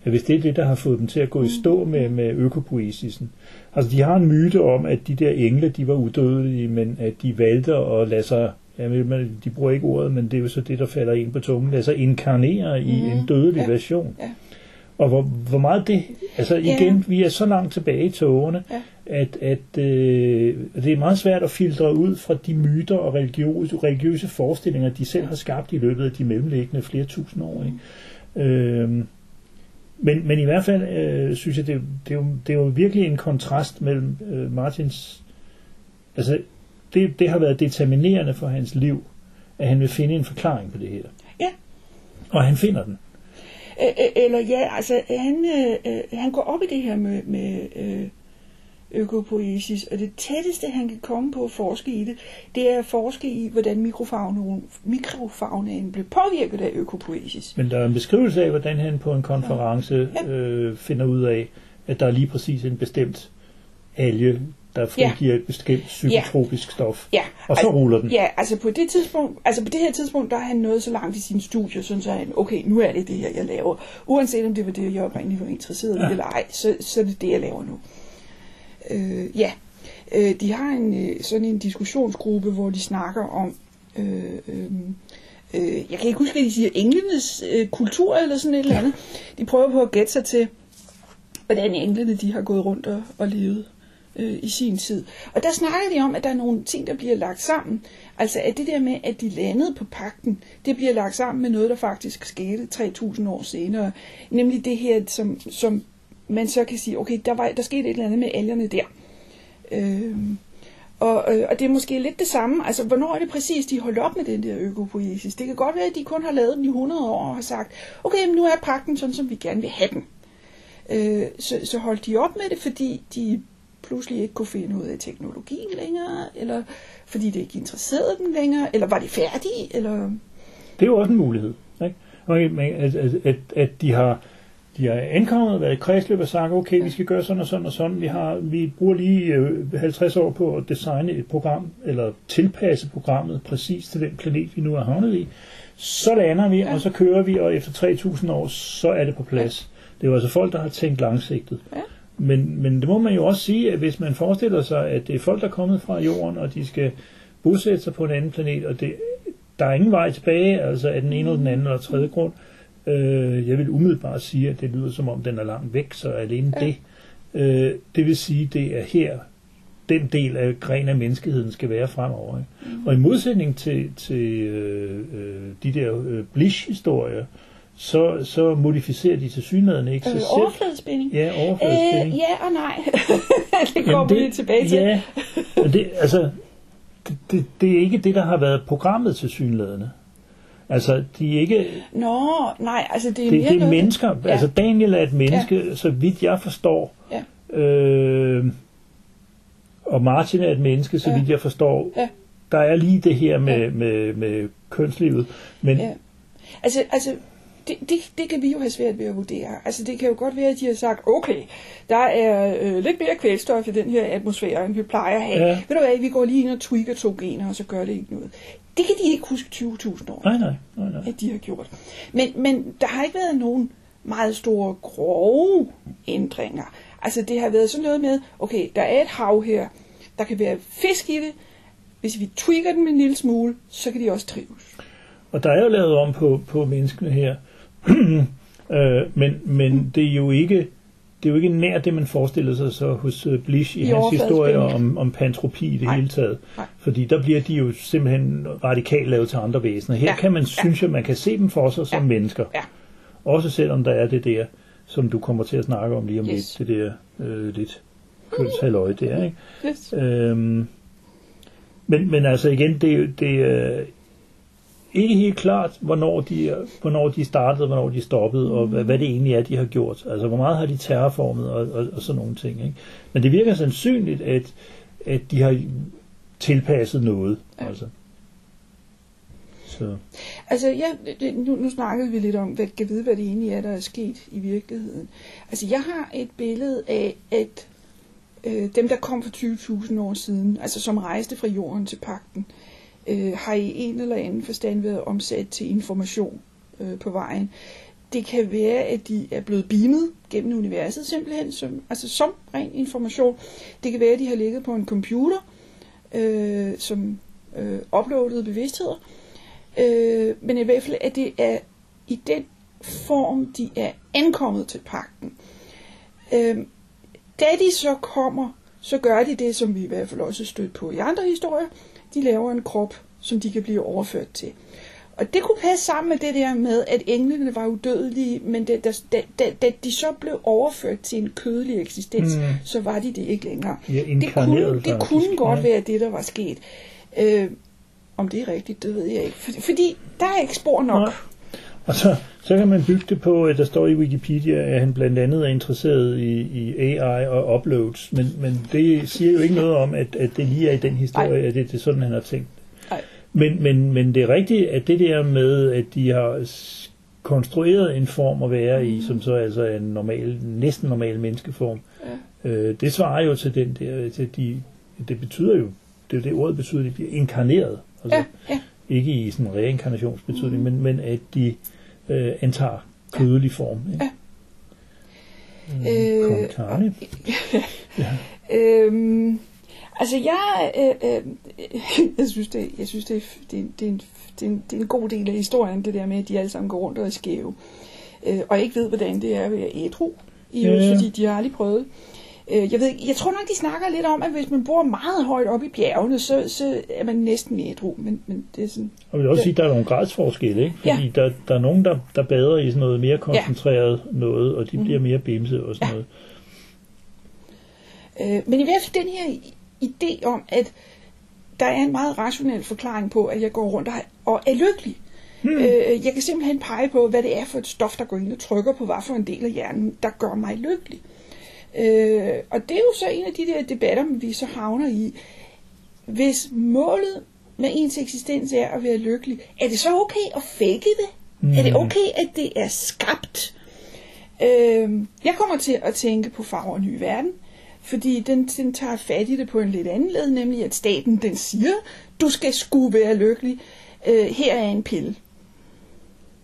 Hvis det er det, der har fået dem til at gå i stå med, med økopoesisen. Altså, de har en myte om, at de der engle, de var udødelige, men at de valgte at lade sig, ja, men de bruger ikke ordet, men det er jo så det, der falder ind på tungen, sig inkarnere i Mhm. en dødelig Ja. version. Ja. Og hvor, hvor meget det, altså Ja. igen, vi er så langt tilbage i togene, Ja. at, at øh, det er meget svært at filtre ud fra de myter og religiøse, religiøse forestillinger, de selv har skabt i løbet af de mellemliggende flere tusind år. Ikke? Øhm, men, men i hvert fald øh, synes jeg, det, det, er jo, det er jo virkelig en kontrast mellem øh, Martins... Altså, det, det har været determinerende for hans liv, at han vil finde en forklaring på det her. Ja. Og han finder den. Eller ja, altså han, øh, øh, han går op i det her med, med øh, økopoesis, og det tætteste, han kan komme på at forske i det, det er at forske i, hvordan mikrofaunaen, mikrofaunaen blev påvirket af økopoesis. Men der er en beskrivelse af, hvordan han på en konference Ja. øh, finder ud af, at der er lige præcis en bestemt alge, der frigiver et bestemt psykotropisk stof. Ja, Og så ruller den. Ja, altså på det tidspunkt, altså på det her tidspunkt, der er han nået så langt i sin studie, sådan så han, okay, nu er det det her, jeg laver. Uanset om det var det, jeg oprindeligt var interesseret i Ja. eller ej, så, så er det det, jeg laver nu. Øh, ja, øh, de har en øh, sådan en diskussionsgruppe, hvor de snakker om, øh, øh, øh, jeg kan ikke huske, hvad de siger, englenes øh, kultur eller sådan et eller andet. De prøver på at gætte sig til, hvordan englene de har gået rundt og, og levet øh, i sin tid. Og der snakker de om, at der er nogle ting, der bliver lagt sammen. Altså at det der med, at de landede på pakten, det bliver lagt sammen med noget, der faktisk skete 3.000 år senere. Nemlig det her, som, som man så kan sige, okay, der, var, der skete et eller andet med algerne der. Øh, og, øh, og det er måske lidt det samme. Altså, hvornår er det præcis, de holdt op med den der økopoiesis? Det kan godt være, at de kun har lavet den i 100 år og har sagt, okay, men nu er pakken sådan, som vi gerne vil have den. Øh, så, så holdt de op med det, fordi de pludselig ikke kunne finde ud af teknologien længere, eller fordi det ikke interesserede dem længere, eller var de færdige, eller... Det er jo også en mulighed. Ikke? Okay, men at, at, at, at de har de har ankommet, været i kredsløb og sagt, okay, vi skal gøre sådan og sådan og sådan. Vi, har, vi bruger lige øh, 50 år på at designe et program, eller tilpasse programmet præcis til den planet, vi nu er havnet i. Så lander vi, ja. og så kører vi, og efter 3.000 år, så er det på plads. Ja. Det er jo altså folk, der har tænkt langsigtet. Ja. Men, men det må man jo også sige, at hvis man forestiller sig, at det er folk, der er kommet fra jorden, og de skal bosætte sig på en anden planet, og det, der er ingen vej tilbage, altså af den ene eller den anden eller tredje grund, Øh, jeg vil umiddelbart sige, at det lyder som om, den er langt væk, så alene ja. det. Øh, det vil sige, det er her, den del af gren af menneskeheden skal være fremover. Ikke? Mm. Og i modsætning til, til øh, øh, de der øh, Blish-historier, så, så modificerer de til synligheden ikke sig øh, Overfladespænding? Ja, overfladespænding. Øh, ja og nej. *laughs* det kommer vi tilbage til. Ja, det, altså, det, det, det er ikke det, der har været programmet til synligheden. Altså, de er ikke... Nå, nej, altså det er det, mere det er mennesker. Ja. Altså, Daniel er et menneske, ja. så vidt jeg forstår. Ja. Øh, og Martin er et menneske, så ja. vidt jeg forstår. Ja. Der er lige det her med, ja. med, med kønslivet. Men, ja. Altså, altså det, det, det kan vi jo have svært ved at vurdere. Altså det kan jo godt være, at de har sagt, okay, der er øh, lidt mere kvælstof i den her atmosfære, end vi plejer at have. Ja. Ved du hvad, vi går lige ind og tweaker to gener, og så gør det ikke noget. Det kan de ikke huske 20.000 år, nej, nej, nej, nej. at de har gjort. Men, men der har ikke været nogen meget store, grove ændringer. Altså det har været sådan noget med, okay, der er et hav her, der kan være fisk i det, hvis vi tweaker den en lille smule, så kan de også trives. Og der er jo lavet om på, på menneskene her, øh, men, men det er jo ikke det er jo ikke nær det, man forestiller sig så hos øh, Blish i, I hans historie om, om pantropi i det Nej. hele taget. Nej. Fordi der bliver de jo simpelthen radikalt lavet til andre væsener. Her ja. kan man, ja. synes jeg, man kan se dem for sig som ja. mennesker. Ja. Også selvom der er det der, som du kommer til at snakke om lige om yes. lidt, det der øh, lidt kønshalløj der, ikke? Yes. Øhm, men, men altså igen, det, det ikke helt klart, hvornår de, hvornår de startede, hvornår de stoppede, og hvad, hvad det egentlig er, de har gjort. Altså, hvor meget har de terrorformet, og, og, og sådan nogle ting. Ikke? Men det virker sandsynligt, at, at de har tilpasset noget. Ja. Altså. Så. Altså, ja, det, nu, nu snakkede vi lidt om, hvad kan vide, hvad det egentlig er, der er sket i virkeligheden. Altså, jeg har et billede af, at øh, dem, der kom for 20.000 år siden, altså som rejste fra jorden til pakten, øh, øh, har i en eller anden forstand været omsat til information øh, på vejen. Det kan være, at de er blevet beamet gennem universet simpelthen, som, altså som ren information. Det kan være, at de har ligget på en computer, øh, som øh, uploadede bevidstheder. Øh, men i hvert fald, at det er i den form, de er ankommet til pakten. Øh, da de så kommer, så gør de det, som vi i hvert fald også stødt på i andre historier, de laver en krop, som de kan blive overført til. Og det kunne passe sammen med det der med, at englene var udødelige, men da, da, da, da de så blev overført til en kødelig eksistens, mm. så var de det ikke længere. Ja, det kunne, det kunne godt ja. være det, der var sket. Øh, om det er rigtigt, det ved jeg ikke. Fordi, fordi der er ikke spor nok. Nej. Og så, så kan man bygge det på, at der står i Wikipedia, at han blandt andet er interesseret i, i AI og uploads, men, men det siger jo ikke noget om, at, at det lige er i den historie, Ej. at det, det er sådan, han har tænkt. Ej. Men, men, men det er rigtigt, at det der med, at de har konstrueret en form at være i, som så altså er en normal, næsten normal menneskeform, ja. øh, det svarer jo til den der, til de, det betyder jo, det er det ordet betyder, at de bliver inkarneret. Altså, ja, ja. Ikke i sådan en reinkarnationsbetydning, mm. men, men at de øh, antager kødelig form. Ikke? Ja. Øh, Kong *laughs* ja. øhm, altså jeg, øh, øh, *laughs* jeg synes det, jeg synes det, det, det, er en, det, er en, det er en god del af historien det der med at de alle sammen går rundt og er skæve, øh, og ikke ved hvordan det er at være ædru, i ja. fordi de har aldrig prøvet. Øh, jeg, ved, jeg tror nok, de snakker lidt om, at hvis man bor meget højt oppe i bjergene, så, så er man næsten ædru. Men, men det er sådan... Og jeg vil også ja. sige, at der er nogle gradsforskelle, ikke? Fordi ja. der, der er nogen, der, der bader i sådan noget mere koncentreret ja. noget, og de bliver mm. mere bimse og sådan ja. noget. Øh, men i hvert fald den her idé om, at der er en meget rationel forklaring på, at jeg går rundt og, og er lykkelig. Hmm. Øh, jeg kan simpelthen pege på, hvad det er for et stof, der går ind og trykker på, hvad for en del af hjernen, der gør mig lykkelig. Øh, og det er jo så en af de der debatter, vi så havner i. Hvis målet med ens eksistens er at være lykkelig, er det så okay at fake det? Mm. Er det okay, at det er skabt? Øh, jeg kommer til at tænke på Farver Ny Verden, fordi den, den tager fat i det på en lidt anden led, nemlig at staten den siger, du skal sgu være lykkelig. Øh, her er en pille.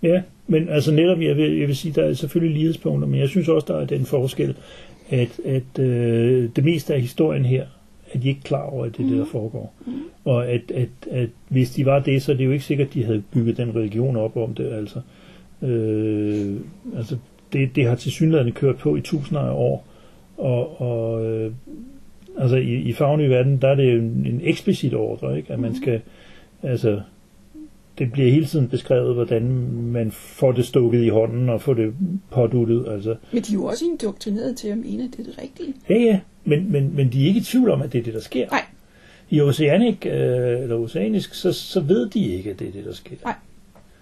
Ja, men altså netop, jeg vil, jeg vil sige, der er selvfølgelig lighedspunkter, men jeg synes også, der er den forskel, at, at øh, det meste af historien her, at de ikke klar over, at det mm. det, der mhm. foregår. Mm. Og at, at, at hvis de var det, så er det jo ikke sikkert, at de havde bygget den religion op om det. Altså, øh, altså det, det har til synligheden kørt på i tusinder af år. Og, og øh, altså i, i farven i verden, der er det jo en, en eksplicit ordre, ikke? at man mhm. skal, altså det bliver hele tiden beskrevet, hvordan man får det stukket i hånden og får det påduttet. Altså. Men de er jo også indoktrineret til at mene, at det er det rigtige. Ja, ja, men, men, men de er ikke i tvivl om, at det er det, der sker. Nej. I oceanik, øh, eller oceanisk, så, så ved de ikke, at det er det, der sker. Nej.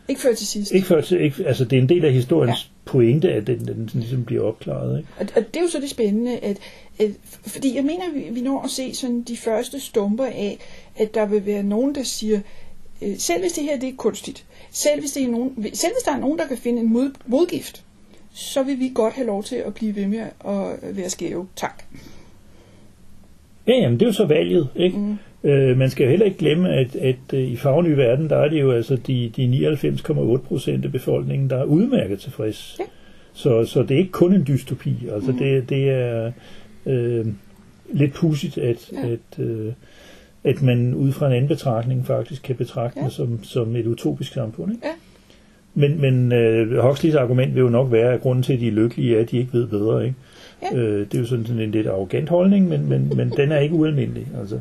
Ikke før til sidst. Ikke før til, ikke, altså det er en del af historiens ja. pointe, at den, den ligesom bliver opklaret. Ikke? Og, og det er jo så det spændende, at, at fordi jeg mener, vi, vi når at se sådan de første stumper af, at der vil være nogen, der siger, øh, selv hvis det her det er kunstigt, selv hvis, det er nogen, selv hvis der er nogen, der kan finde en mod, modgift, så vil vi godt have lov til at blive ved med at være skæve. Tak. Ja, jamen det er jo så valget, ikke? Mm. Øh, man skal jo heller ikke glemme, at, at uh, i fagny verden, der er det jo altså de, de 99,8 procent af befolkningen, der er udmærket tilfreds. Ja. Så, så det er ikke kun en dystopi. Altså mm. det, det er øh, lidt pudsigt, at, ja. at, øh, at man ud fra en anden betragtning faktisk kan betragte ja. det som, som et utopisk samfund. Ikke? Ja. Men, men uh, Huxleys argument vil jo nok være, at grunden til, at de er lykkelige, er, at de ikke ved bedre. Ikke? Ja. Øh, det er jo sådan en lidt arrogant holdning, men, men, men den er ikke ualmindelig. Altså.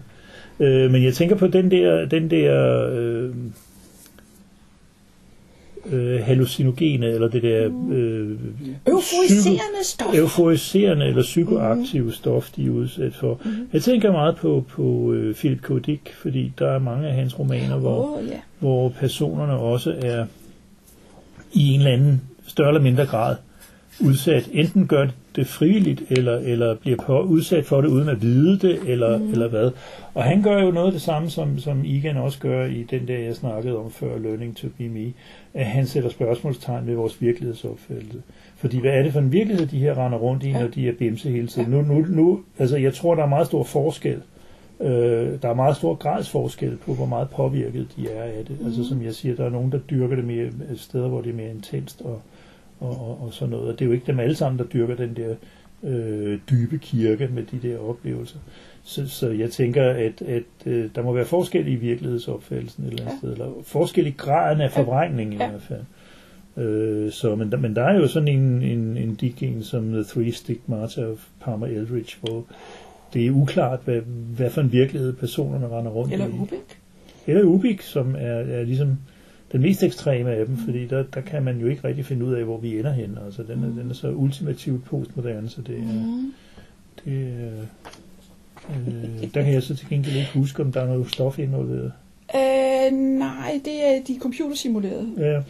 Øh, men jeg tænker på den der, den der øh, øh, hallucinogene, eller det der... Øh, euforiserende stof. Euforiserende eller psykoaktive mm. stof, de er udsat for. Mm. Jeg tænker meget på, på øh, Philip K. Dick, fordi der er mange af hans romaner, hvor, oh, yeah. hvor personerne også er i en eller anden større eller mindre grad udsat. Enten gør det frivilligt, eller, eller bliver på, udsat for det uden at vide det, eller, mm. eller hvad. Og han gør jo noget af det samme, som, som Igen også gør i den der, jeg snakkede om før, Learning to be me, at han sætter spørgsmålstegn ved vores virkelighedsopfattelse. Fordi hvad er det for en virkelighed, de her render rundt i, ja. når de er bimse hele tiden? Ja. Nu, nu, nu, altså jeg tror, der er meget stor forskel. Øh, der er meget stor gradsforskel på, hvor meget påvirket de er af det. Mm. Altså som jeg siger, der er nogen, der dyrker det mere steder, hvor det er mere intenst, og og, og, og sådan noget. Og det er jo ikke dem alle sammen, der dyrker den der øh, dybe kirke med de der oplevelser. Så, så jeg tænker, at, at øh, der må være forskel i virkelighedsopfattelsen et eller andet ja. sted, eller forskel i graden af forvrængning ja. i hvert fald. Øh, så, men, der, men der er jo sådan en, en, en digging som The Three Stigmata of Palmer Eldridge, hvor det er uklart, hvad, hvad for en virkelighed personerne render rundt eller i. Eller Ubik. Eller Ubik, som er, er ligesom den mest ekstreme af dem, fordi der, der kan man jo ikke rigtig finde ud af, hvor vi ender hen. Altså, den er, den er så ultimativt postmoderne, så det er... Mm. Det, øh, der kan jeg så til gengæld ikke huske, om der er noget stof involveret. Øh, nej, det er de computersimulerede. Ja, ja.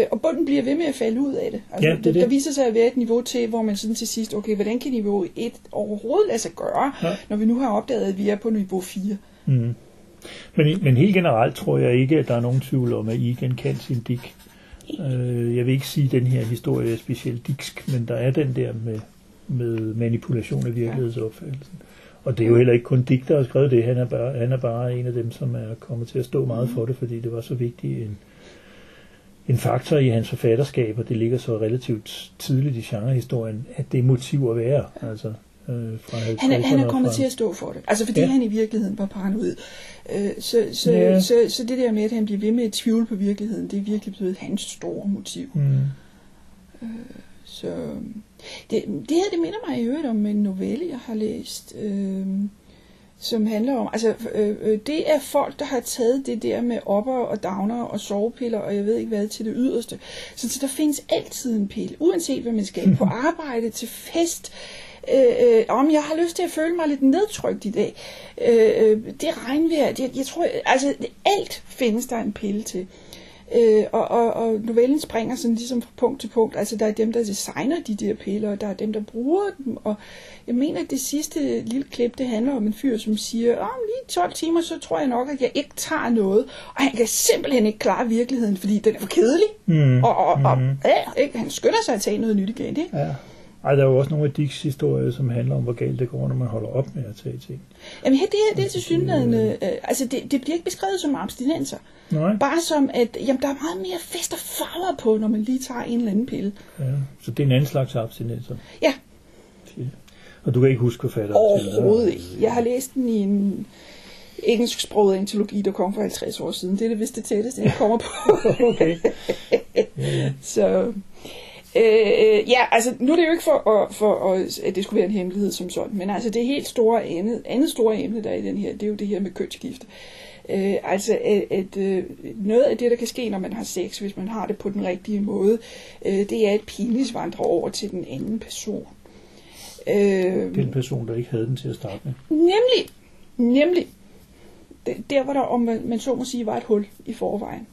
Øh, og bunden bliver ved med at falde ud af det. Altså, ja, det, det. Der viser sig at være et niveau til, hvor man sådan til sidst, okay, hvordan kan niveau 1 overhovedet lade sig gøre, ja. når vi nu har opdaget, at vi er på niveau 4. Mm. Men, men helt generelt tror jeg ikke, at der er nogen tvivl om, at I kan sin dik. Øh, jeg vil ikke sige, at den her historie er specielt diksk, men der er den der med, med manipulation af virkelighedsopfattelsen. Og det er jo heller ikke kun Dick, der har skrevet det. Han er, bare, han er bare en af dem, som er kommet til at stå meget for det, fordi det var så vigtig en, en faktor i hans forfatterskab, og det ligger så relativt tidligt i genrehistorien, at det er motiv at være. Altså, øh, fra han, er, han er kommet fra... til at stå for det. Altså fordi ja. han i virkeligheden var paranoid. Øh, så, så, ja. så, så, så det der med, at han bliver ved med at tvivle på virkeligheden, det er virkelig blevet hans store motiv. Mm. Øh, så det, det her, det minder mig i øvrigt om en novelle, jeg har læst, øh, som handler om, altså øh, øh, det er folk, der har taget det der med opper og downer og sovepiller, og jeg ved ikke hvad, til det yderste. Så, så der findes altid en pille, uanset hvad man skal, på *laughs* arbejde, til fest, øh, øh, om jeg har lyst til at føle mig lidt nedtrykt i dag. Øh, øh det regnvejr, det, jeg tror, altså alt findes der en pille til. Øh, og, og, og novellen springer sådan ligesom fra punkt til punkt. Altså der er dem, der designer de der piller, og der er dem, der bruger dem. Og jeg mener, at det sidste lille klip, det handler om en fyr, som siger, om lige 12 timer, så tror jeg nok, at jeg ikke tager noget. Og han kan simpelthen ikke klare virkeligheden, fordi den er for kedelig. Mm. Og, og, og Mm. ja, ikke? han skynder sig at tage noget nyt igen. Ikke? Ja. Ej, der er jo også nogle af Dicks historier, som handler om, hvor galt det går, når man holder op med at tage ting. Jamen her, det her, det er til synligheden, øh, altså det, det bliver ikke beskrevet som abstinenser. Nej. Bare som, at jamen, der er meget mere fest og farver på, når man lige tager en eller anden pille. Ja. Så det er en anden slags abstinenser. Ja, Og du kan ikke huske forfatteren overhovedet ikke. Jeg har læst den i en engelsksproget antologi, der kom for 50 år siden. Det er det vist det tætteste, jeg kommer på. *laughs* okay. *laughs* Så øh, ja, altså nu er det jo ikke for, at, for at, at det skulle være en hemmelighed som sådan, men altså det helt store andet, andet store emne, der er i den her, det er jo det her med kønsskifte. Øh, altså at, at øh, noget af det, der kan ske, når man har sex, hvis man har det på den rigtige måde, øh, det er, at penis vandrer over til den anden person. Øh, Den person, der ikke havde den til at starte med. Nemlig, nemlig, der hvor der, om man, man så må sige, var et hul i forvejen.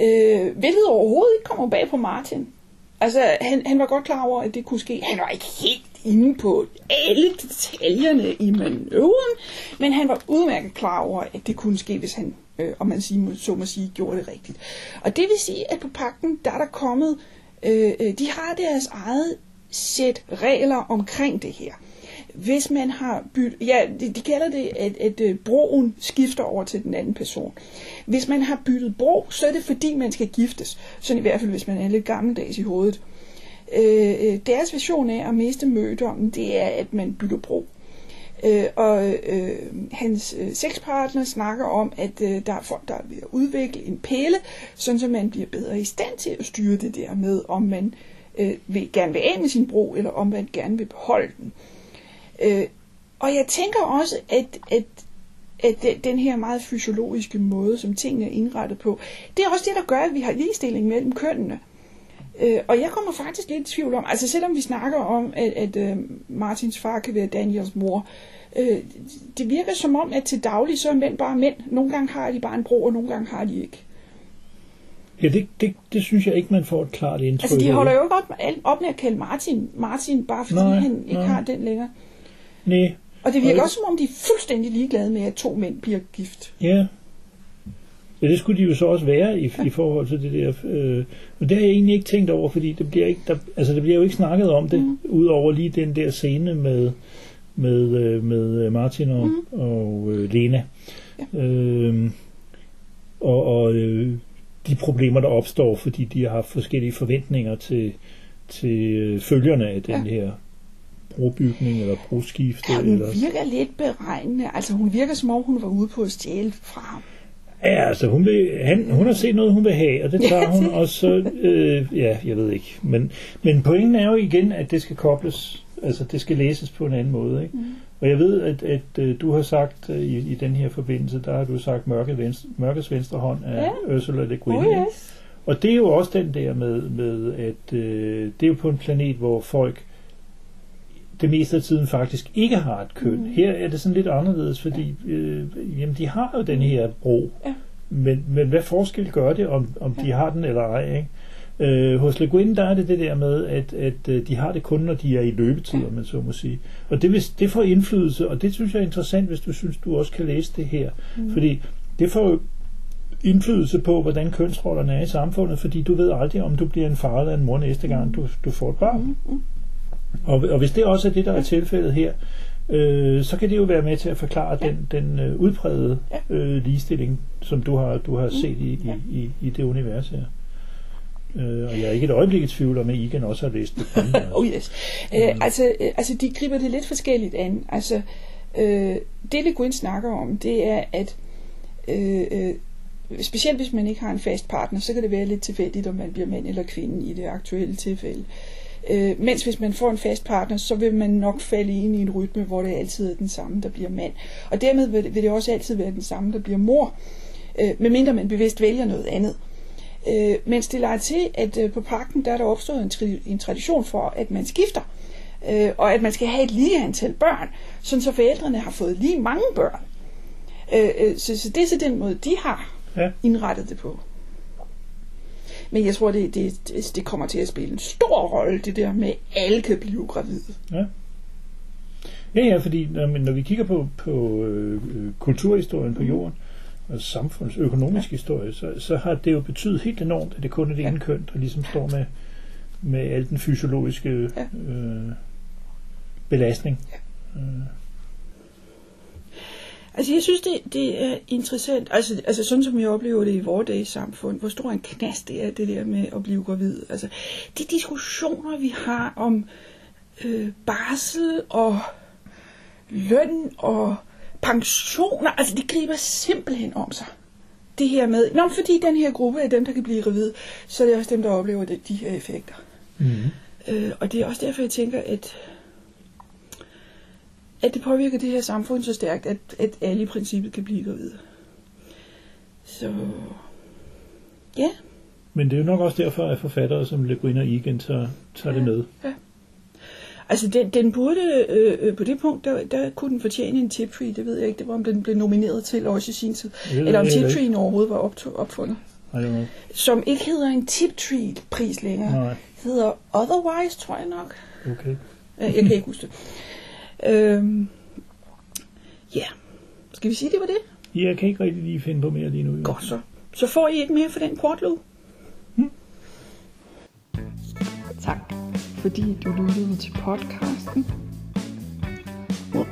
Øh, hvilket overhovedet ikke kommer bag på Martin. Altså, han, han var godt klar over, at det kunne ske. Han var ikke helt inde på alle detaljerne i manøvren, men han var udmærket klar over, at det kunne ske, hvis han, øh, om man sige, så må sige, gjorde det rigtigt. Og det vil sige, at på pakken, der er der kommet, øh, øh, de har deres eget sæt regler omkring det her. Hvis man har byttet, ja, de, de kalder det, at, at øh, broen skifter over til den anden person. Hvis man har byttet bro, så er det fordi, man skal giftes. Sådan i hvert fald, hvis man er lidt gammeldags i hovedet. Øh, øh deres version af at miste mødommen, det er, at man bytter bro. Øh, og øh, hans øh, sexpartner snakker om, at øh, der er folk, der er ved at udvikle en pæle, sådan så man bliver bedre i stand til at styre det der med, om man øh, vil, gerne vil af med sin bro, eller om man gerne vil beholde den. Øh, og jeg tænker også, at, at, at de- den her meget fysiologiske måde, som tingene er indrettet på, det er også det, der gør, at vi har ligestilling mellem kønnene. Øh, og jeg kommer faktisk lidt i tvivl om, altså selvom vi snakker om, at, at øh, Martins far kan være Daniels mor, øh, det virker som om, at til daglig så er mænd bare mænd. Nogle gange har de bare en bro, og nogle gange har de ikke. Ja, det, det, det synes jeg ikke, man får et klart indtryk Altså de holder jo ikke op, op med at kalde Martin Martin, bare fordi Nej, han ikke nej. har den længere. Nej, Og det virker Og- også som om, de er fuldstændig ligeglade med, at to mænd bliver gift. ja. Ja, det skulle de jo så også være i, i forhold til det der. Øh, men det har jeg egentlig ikke tænkt over, fordi det bliver, ikke, der, altså, det bliver jo ikke snakket om det, mm. udover lige den der scene med, med, øh, med Martin og, mm. og øh, Lena. Ja. Øh, og og øh, de problemer, der opstår, fordi de har haft forskellige forventninger til, til øh, følgerne af den Ja. her brobygning eller broskifte. Ja, hun eller, virker lidt beregnende. Altså hun virker som om, hun var ude på at stjæle fra ham. Ja, altså hun, vil, han, hun har set noget, hun vil have, og det tager hun, og så, øh, ja, jeg ved ikke. Men, men pointen er jo igen, at det skal kobles, altså det skal læses på en anden måde, ikke? Mm. Og jeg ved, at, at øh, du har sagt øh, i, i den her forbindelse, der har du sagt mørke venstre, mørkets venstre hånd af Ja. Ursula Le Guin. Oh, yes. Og det er jo også den der med, med at øh, det er jo på en planet, hvor folk det meste af tiden faktisk ikke har et køn. Mm. Her er det sådan lidt anderledes, fordi øh, jamen, de har jo den her bro. Ja. Men, men hvad forskel gør det, om, om de har den eller ej? Ikke? Øh, hos Le Guin, der er det det der med, at, at øh, de har det kun, når de er i løbetid, om man så må sige. Og det, vil- det får indflydelse, og det synes jeg er interessant, hvis du synes, du også kan læse det her. Mm. Fordi det får jo indflydelse på, hvordan kønsrollerne er i samfundet, fordi du ved aldrig, om du bliver en far eller en mor næste gang, du, du får et barn. Og, og hvis det også er det, der er tilfældet her, øh, så kan det jo være med til at forklare den, den øh, udprægede øh, ligestilling, som du har, du har set i, i, i, i det univers her. Øh, og jeg er ikke et øjeblik i tvivl om, at Igen også har læst det. *laughs* Oh yes. Øh, altså, øh, altså, de griber det lidt forskelligt an. Altså, øh, det, Le Guin snakker om, det er, at øh, øh, specielt hvis man ikke har en fast partner, så kan det være lidt tilfældigt, om man bliver mand eller kvinde i det aktuelle tilfælde. Øh, mens hvis man får en fast partner, så vil man nok falde ind i en rytme, hvor det altid er den samme, der bliver mand. Og dermed vil det, vil det også altid være den samme, der bliver mor, øh, medmindre man bevidst vælger noget andet. Øh, mens det lader til, at øh, på parken der er der opstået en, tri- en tradition for, at man skifter, øh, og at man skal have et lige antal børn, sådan så forældrene har fået lige mange børn. Øh, øh, så, så det er så den måde, de har Ja. indrettet det på. Men jeg tror, det, det, det, det kommer til at spille en stor rolle, det der med, at alle kan blive gravide. Ja. Ja, ja, fordi når, når vi kigger på, på øh, kulturhistorien på jorden, og samfundsøkonomisk historie, så, så har det jo betydet helt enormt, at det kun er det Ja. ene køn, der ligesom står med, med al den fysiologiske Ja. øh, belastning. Øh, Altså, jeg synes, det, det er interessant, altså, altså sådan som jeg oplever det i vores dages samfund, hvor stor en knast det er, det der med at blive gravid. Altså, de diskussioner, vi har om øh, barsel og løn og pensioner, altså, det griber simpelthen om sig. Det her med, nå, fordi den her gruppe er dem, der kan blive gravid, så er det også dem, der oplever det, de her effekter. mm. Øh, og det er også derfor, jeg tænker, at, at det påvirker det her samfund så stærkt, at, at alle i princippet kan blive gravide. Så ja, Men det er jo nok også derfor, at forfattere som Le Guin og Igen tager, tager det med. altså den, den burde øh, øh, på det punkt, der, der kunne den fortjene en tiptree, det ved jeg ikke, det var om den blev nomineret til også i sin tid, ved eller om tiptreen overhovedet var opto- opfundet. Know. Som ikke hedder en tiptree-pris længere, Nej, hedder Otherwise, tror jeg nok. okay. Øh, Jeg kan ikke huske det. Øhm, ja, skal vi sige, det var det? Jeg kan ikke rigtig lige finde på mere lige nu. Godt så. Så får I et mere for den portlød. Tak, fordi du lyttede til podcasten. På